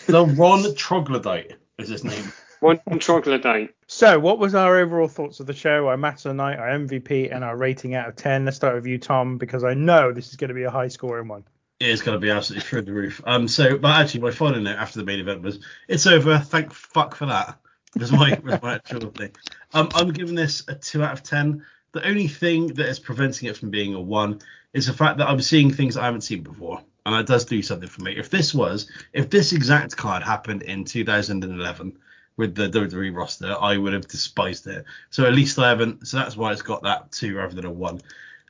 The Ron Troglodyte is his name. One troglodyte. So, what was our overall thoughts of the show, our match of the night, our MVP, and our rating out of 10? Let's start with you, Tom, because I know this is going to be a high scoring one. It's going to be absolutely through the roof. Um, so, but actually, my final note after the main event was, "It's over. Thank fuck for that." Was my was my actual thing. Um, I'm giving this a two out of ten. The only thing that is preventing it from being a one is the fact that I'm seeing things I haven't seen before, and that does do something for me. If this was, if this exact card happened in 2011, with the WWE roster, I would have despised it. So at least I haven't. So that's why it's got that two rather than a one.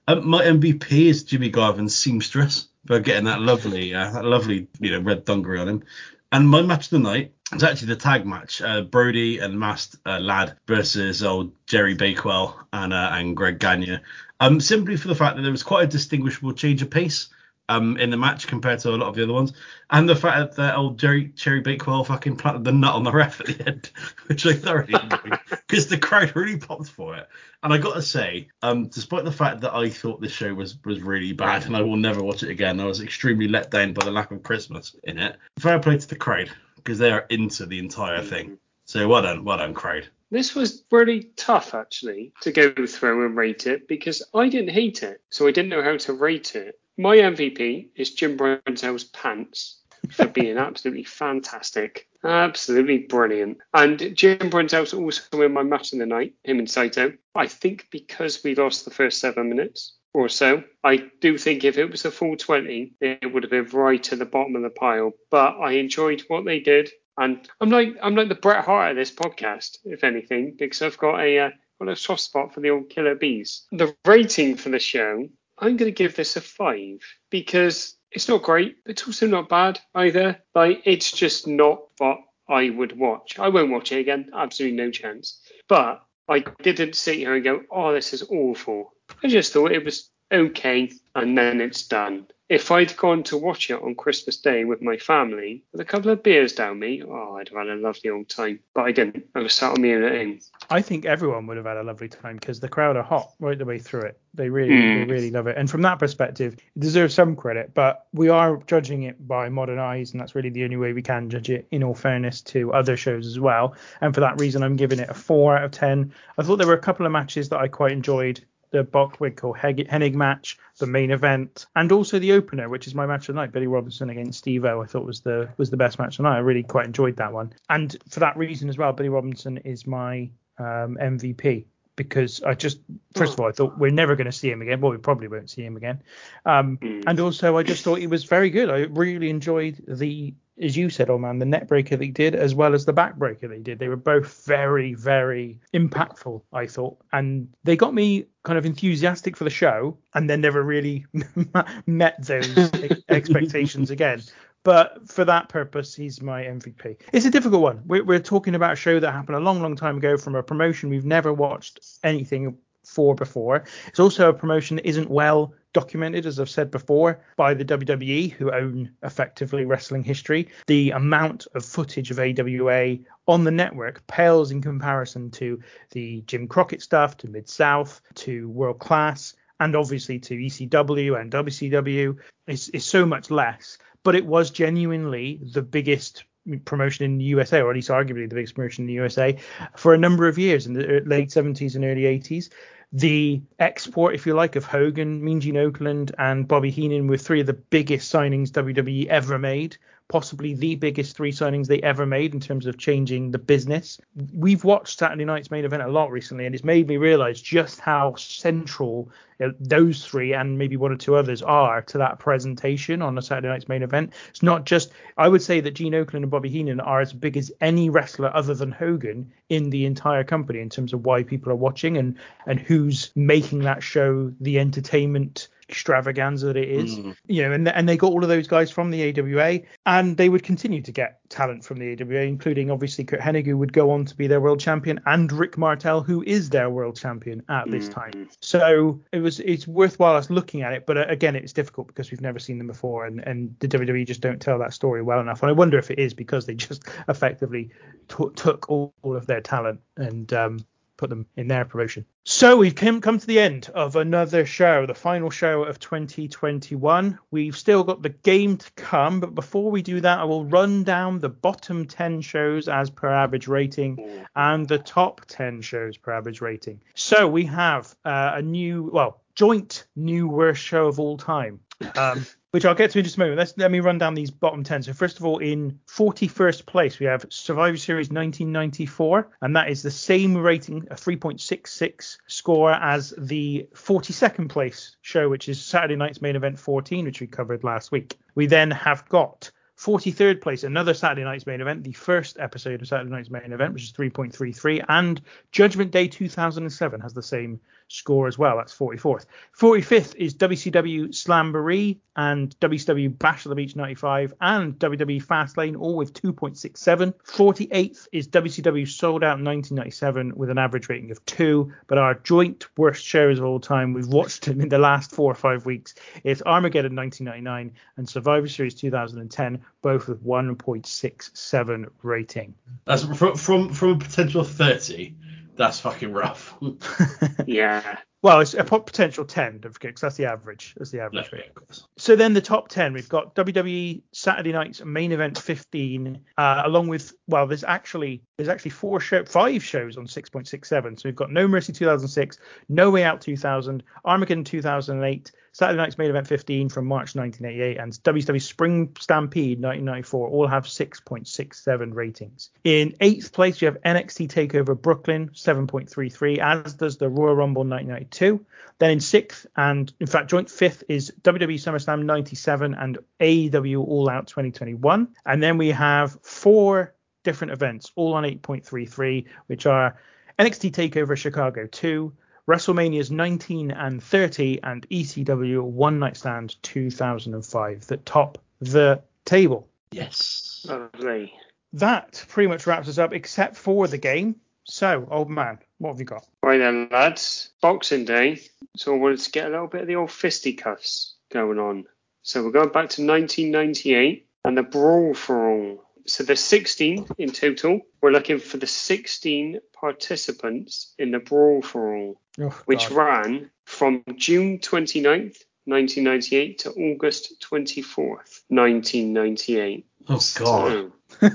Um, my MVP is Jimmy Garvin's seamstress for getting that lovely, uh, that lovely, you know, red dungaree on him. And my match of the night is actually the tag match: uh, Brody and Masked uh, Lad versus old Jerry Bakewell and and Greg Gagne. Um, simply for the fact that there was quite a distinguishable change of pace um, in the match compared to a lot of the other ones, and the fact that old Jerry Cherry Bakewell fucking planted the nut on the ref at the end, which I thoroughly enjoyed because the crowd really popped for it. And I got to say, um, despite the fact that I thought this show was was really bad and I will never watch it again, I was extremely let down by the lack of Christmas in it. Fair play to the crowd because they are into the entire thing. So well done, well done, crowd. This was really tough actually to go through and rate it because I didn't hate it, so I didn't know how to rate it. My MVP is Jim Brunzell's pants for being absolutely fantastic, absolutely brilliant. And Jim Brunzell's also in my match of the night, him and Saito. I think because we lost the first seven minutes or so, I do think if it was a full 20, it would have been right at the bottom of the pile. But I enjoyed what they did. And I'm like I'm like the Bret Hart of this podcast, if anything, because I've got a uh, got a soft spot for the old killer bees. The rating for the show I'm going to give this a five because it's not great, but it's also not bad either. Like, it's just not what I would watch. I won't watch it again, absolutely no chance. But I didn't sit here and go, oh, this is awful. I just thought it was okay, and then it's done. If I'd gone to watch it on Christmas Day with my family with a couple of beers down me, oh, I'd have had a lovely old time. But I didn't. I was sat on the in. I think everyone would have had a lovely time because the crowd are hot right the way through it. They really, Mm. they really love it. And from that perspective, it deserves some credit. But we are judging it by modern eyes, and that's really the only way we can judge it. In all fairness to other shows as well, and for that reason, I'm giving it a four out of ten. I thought there were a couple of matches that I quite enjoyed. The Bockwinkel Hennig match, the main event, and also the opener, which is my match of the night, Billy Robinson against Steve O. I thought was the was the best match of the night. I really quite enjoyed that one, and for that reason as well, Billy Robinson is my um, MVP because I just first of all I thought we're never going to see him again. Well, we probably won't see him again, um, and also I just thought he was very good. I really enjoyed the as you said, oh man, the net breaker they did as well as the back breaker he did. They were both very, very impactful, I thought. And they got me kind of enthusiastic for the show and then never really met those expectations again. But for that purpose, he's my MVP. It's a difficult one. We're, we're talking about a show that happened a long, long time ago from a promotion we've never watched anything for before. It's also a promotion that isn't well documented, as I've said before, by the WWE, who own effectively wrestling history. The amount of footage of AWA on the network pales in comparison to the Jim Crockett stuff, to Mid South, to World Class, and obviously to ECW and WCW. It's, it's so much less, but it was genuinely the biggest promotion in the USA, or at least arguably the biggest promotion in the USA, for a number of years in the uh, late 70s and early 80s. The export, if you like, of Hogan, Mean Gene Okerlund, and Bobby Heenan were three of the biggest signings WWE ever made, possibly the biggest three signings they ever made in terms of changing the business. We've watched Saturday Night's main event a lot recently, and it's made me realize just how central uh, those three and maybe one or two others are to that presentation on a Saturday Night's main event. It's not just, I would say that Gene Okerlund and Bobby Heenan are as big as any wrestler other than Hogan in the entire company in terms of why people are watching and and who's making that show the entertainment extravaganza that it is. Mm. You know, and and they got all of those guys from the AWA, and they would continue to get talent from the AWA, including obviously Curt Hennig, who would go on to be their world champion, and Rick Martel, who is their world champion at this time. So it was it's worthwhile us looking at it, but uh, again, it's difficult because we've never seen them before, and and the WWE just don't tell that story well enough. And I wonder if it is because they just effectively t- took all, all of their talent and um, put them in their promotion. So we've come, come to the end of another show, the final show of 2021. We've still got the game to come, but before we do that, I will run down the bottom 10 shows as per average rating and the top 10 shows per average rating. So we have uh, a new, well, joint new worst show of all time. Um, which I'll get to in just a moment. Let's let me run down these bottom 10. So first of all, in 41st place, we have Survivor Series 1994, and that is the same rating, a 3.66 score as the 42nd place show, which is Saturday Night's Main Event 14, which we covered last week. We then have got 43rd place, another Saturday night's main event, the first episode of Saturday night's main event, which is 3.33, and Judgment Day 2007 has the same score as well. That's 44th. 45th is WCW Slamboree and WCW Bash of the Beach 95 and WWE Fastlane, all with 2.67. 48th is WCW Souled Out 1997 with an average rating of 2, but our joint worst shows of all time, we've watched them in the last four or five weeks, is Armageddon 1999 and Survivor Series 2010, both with 1.67 rating. That's from from, from a potential 30. That's fucking rough. Yeah. Well, it's a potential 10, don't forget, 'cause that's the average. That's the average Yeah, rate. of course. So then the top 10, we've got WWE Saturday Night's main event 15, uh, along with, well, there's actually there's actually four show, five shows on 6.67. So we've got No Mercy 2006, No Way Out 2000, Armageddon 2008, Saturday Night's main event 15 from March 1988, and WWE Spring Stampede 1994 all have 6.67 ratings. In eighth place, you have NXT Takeover Brooklyn 7.33, as does the Royal Rumble 1992. Then in sixth, and in fact joint fifth, is WWE SummerSlam 97 and AEW All Out 2021. And then we have four different events, all on 8.33, which are NXT Takeover Chicago 2, WrestleManias 19 and 30, and ECW One Night Stand 2005 that top the table. Yes. Lovely. That pretty much wraps us up, except for the game. So, old man, what have you got? Right then, lads. Boxing Day. So I wanted to get a little bit of the old fisticuffs going on. So we're going back to 1998 and the Brawl for All. So there's 16 in total. We're looking for the 16 participants in the Brawl for All, Oh, which God. ran from June 29th, 1998 to August 24th, 1998. Oh god. So,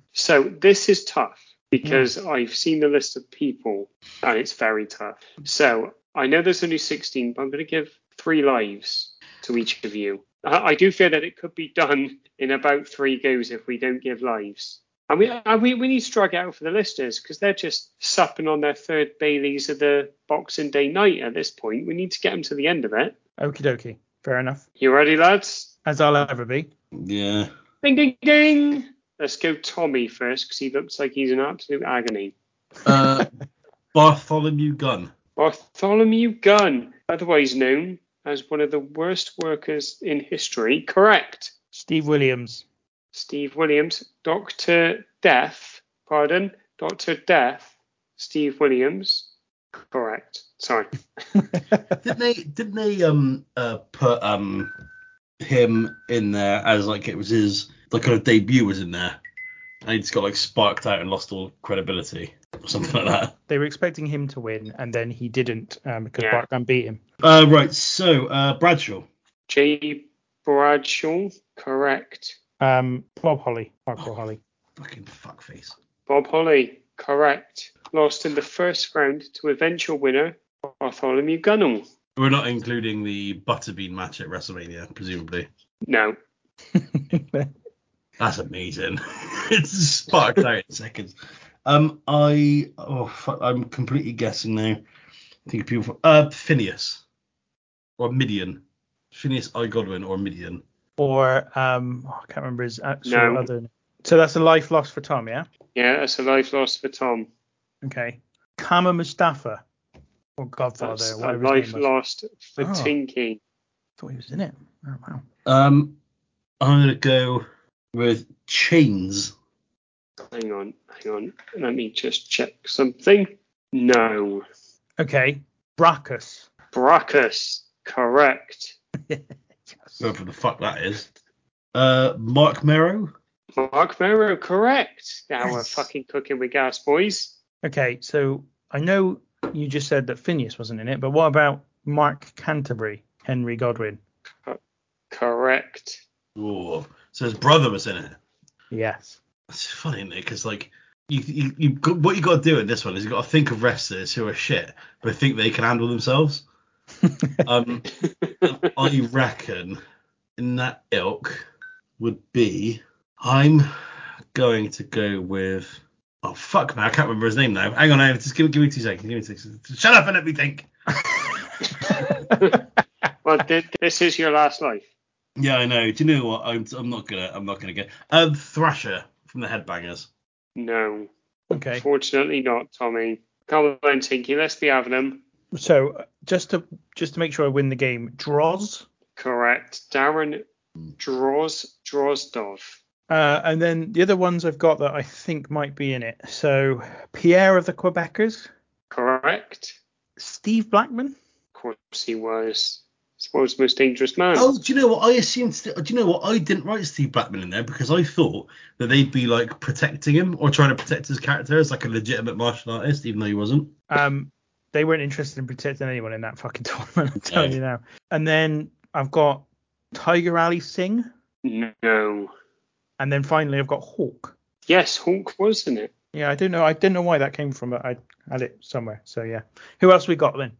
so this is tough because mm. I've seen the list of people and it's very tough. So I know there's only 16, but I'm going to give three lives to each of you. I, I do feel that it could be done in about three goes if we don't give lives. And we, and we, we need to drag it out for the listeners because they're just supping on their third Baileys of the Boxing Day night at this point. We need to get them to the end of it. Okie dokie. Fair enough. You ready, lads? As I'll ever be. Yeah. Ding, ding, ding. Let's go Tommy first because he looks like he's in absolute agony. Uh, Bartholomew Gunn. Bartholomew Gunn, otherwise known as one of the worst workers in history. Correct. Steve Williams. Steve Williams, Doctor Death. Pardon, Doctor Death. Steve Williams. Correct. Sorry. Didn't they? Didn't they um uh put um him in there as like it was his like kind of debut was in there, and he just got like sparked out and lost all credibility or something like that. They were expecting him to win, and then he didn't um, because Yeah. Bartman beat him. Uh, right. So uh, Bradshaw. J. Bradshaw. Correct. Um, Bob Holly. Hardcore Holly. Fucking fuckface. Bob Holly. Correct. Lost in the first round to eventual winner Bartholomew Gunn. We're not including the Butterbean match at WrestleMania, presumably. No. That's amazing. it's sparked out in seconds. Um, I oh fuck, I'm completely guessing now. I think people uh Phineas or Mideon. Phineas I Godwinn or Mideon. or um, oh, I can't remember his actual No. other. So that's a life lost for Tom, yeah. Yeah, that's a life lost for Tom. Okay. Kama Mustafa or Godfather, That's a whatever his life name was. lost for Oh. Tinky. thought he was in it. Oh wow. Um, I'm gonna go with Chains. Hang on, hang on. Let me just check something. No. Okay. Brakkus. Brakkus. Correct. Whoever the fuck that is. Uh, Marc Mero. Marc Mero. Correct. Now we're fucking cooking with gas, boys. Okay, so I know you just said that Phineas wasn't in it, but what about Mark Canterbury, Henry Godwinn? Correct. Oh, so his brother was in it. Yes. It's funny, isn't it? Because like you, you, you got, what you got to do in this one is you got to think of wrestlers who are shit but think they can handle themselves. um, I reckon in that ilk would be I'm going to go with oh fuck man I can't remember his name now. Hang on, hang on just give, give me two seconds. Give me two seconds. Shut up and let me think. well, this is your last life. Yeah, I know. Do you know what? I'm, I'm not gonna. I'm not gonna get. Um, Thrasher from the Headbangers. No. Okay. Fortunately not, Tommy. Come on, Tinky, let's be having them. So uh, just to just to make sure I win the game, Droz. Correct. Darren Droz Drozdov. uh, and then the other ones I've got that I think might be in it. So Pierre of the Quebecers, Correct. Steve Blackman. Of course he was. World's most dangerous man. Oh, do you know what? I assumed. St- do you know what? I didn't write Steve Blackman in there because I thought that they'd be like protecting him or trying to protect his character as like a legitimate martial artist, even though he wasn't. Um, they weren't interested in protecting anyone in that fucking tournament. I'm telling you now. And then I've got Tiger Ali Singh, No. and then finally I've got Hawk. Yes, Hawk was in it. Yeah, I don't know. I didn't know why that came from, but I had it somewhere. So yeah. Who else we got then?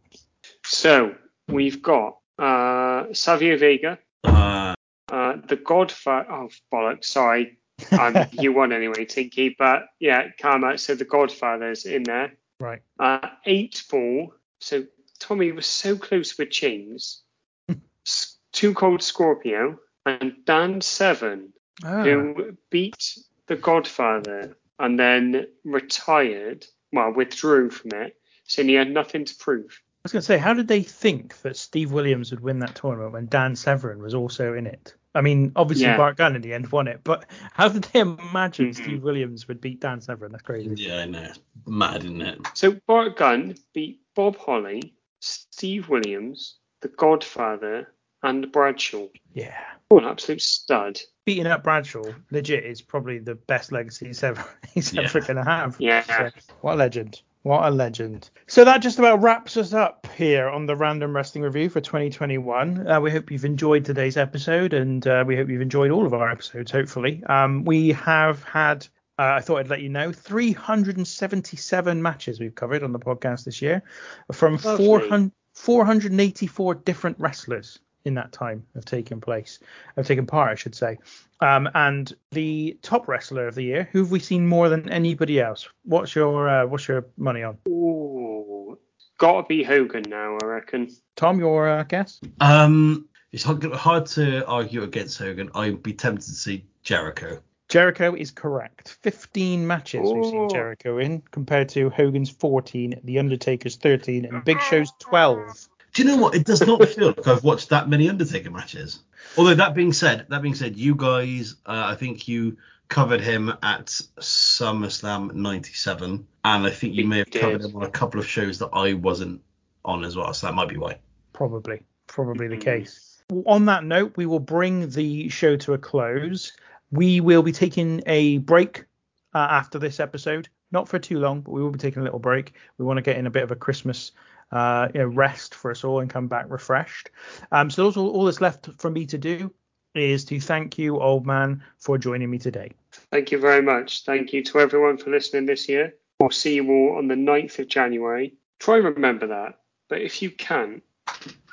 So we've got uh, Savio Vega, Uh, uh, the Godfather. Oh bollocks! Sorry, um, you won anyway, Tinky. But yeah, Kama. So the Godfather's in there. Right. Uh, eight ball. So Tommy was so close with Chains. Two Cold Scorpio and Dan Severn, Ah, who beat the Godfather and then retired. Well, withdrew from it, saying he had nothing to prove. I was going to say, how did they think that Steve Williams would win that tournament when Dan Severn was also in it? I mean, obviously Yeah. Bart Gunn in the end won it, but how did they imagine Mhm. Steve Williams would beat Dan Severn? That's crazy. yeah, I know. Mad, isn't it? So Bart Gunn beat Bob Holly, Steve Williams, The Godfather, and Bradshaw. Yeah. Oh, an absolute stud. Beating up Bradshaw, legit, is probably the best legacy he's ever he's Yeah. ever going to have. Yeah. So, what a legend. What a legend. So that just about wraps us up here on the Random Wrestling Review for 2021. Uh, we hope you've enjoyed today's episode and uh, we hope you've enjoyed all of our episodes, hopefully. Um, we have had, uh, I thought I'd let you know, 377 matches we've covered on the podcast this year from 400, 484 different wrestlers in that time have taken place, have taken part, I should say. Um, and the top wrestler of the year, who have we seen more than anybody else? What's your uh, what's your money on? Ooh, gotta be Hogan now, I reckon. Tom, your uh, guess? Um, it's hard, hard to argue against Hogan. I'd be tempted to see Jericho. Jericho is correct. 15 matches we've seen Jericho in, compared to Hogan's 14, The Undertaker's 13, and Big Show's 12. Do you know what? It does not feel like I've watched that many Undertaker matches. Although that being said, that being said, you guys, uh, I think you covered him at SummerSlam '97, and I think you may have We covered did. him on a couple of shows that I wasn't on as well. So that might be why. Probably, probably the Mhm. case. On that note, we will bring the show to a close. We will be taking a break uh, after this episode, not for too long, but we will be taking a little break. We want to get in a bit of a Christmas uh, you know, rest for us all and come back refreshed. Um, so all, all that's left for me to do is to thank you, old man, for joining me today. Thank you very much. Thank you to everyone for listening this year. We'll see you all on the 9th of January. Try and remember that. But if you can,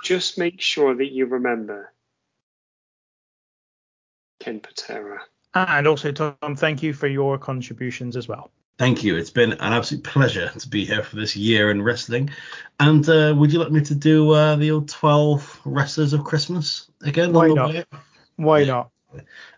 just make sure that you remember Ken Patera. And also, Tom, thank you for your contributions as well. Thank you. It's been an absolute pleasure to be here for this year in wrestling. And uh, would you like me to do uh, the old 12 wrestlers of Christmas again? Why not? way? Why not?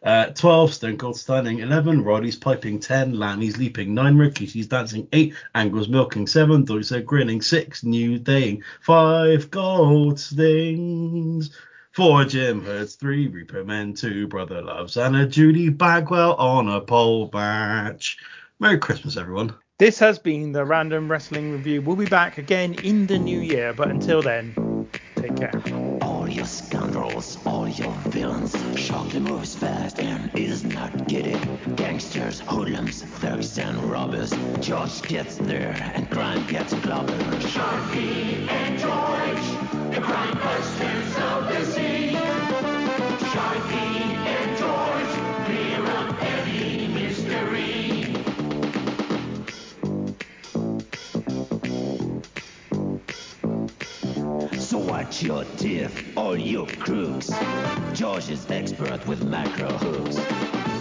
Uh, 12, Stone Cold Stunning. 11, Roddy's Piping. 10, Lanny's Leaping. 9, Rikishi's Dancing. 8, Angle's Milking. 7, Doiso Grinning. 6, New Daying. 5, Gold Stings. 4, Jim Hurts. 3, Reaper Men. 2, Brother Loves. And a Judy Bagwell on a pole match. Merry Christmas, everyone. This has been the Random Wrestling Review. We'll be back again in the new year, but until then, take care. All your scoundrels, all your villains, Shockley moves fast and is not giddy. Gangsters, hoodlums, thugs and robbers. George gets there and crime gets clobbered. Sharpie and George, the crime busters of the sea. Sharpie Watch your teeth, all you crooks. George is expert with macro hooks.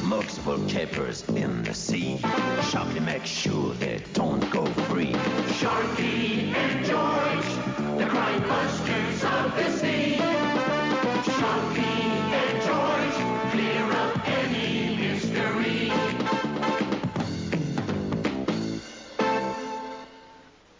Looks for capers in the sea. Sharpie makes sure they don't go free. Sharpie and George, the crime busters of the sea. Sharpie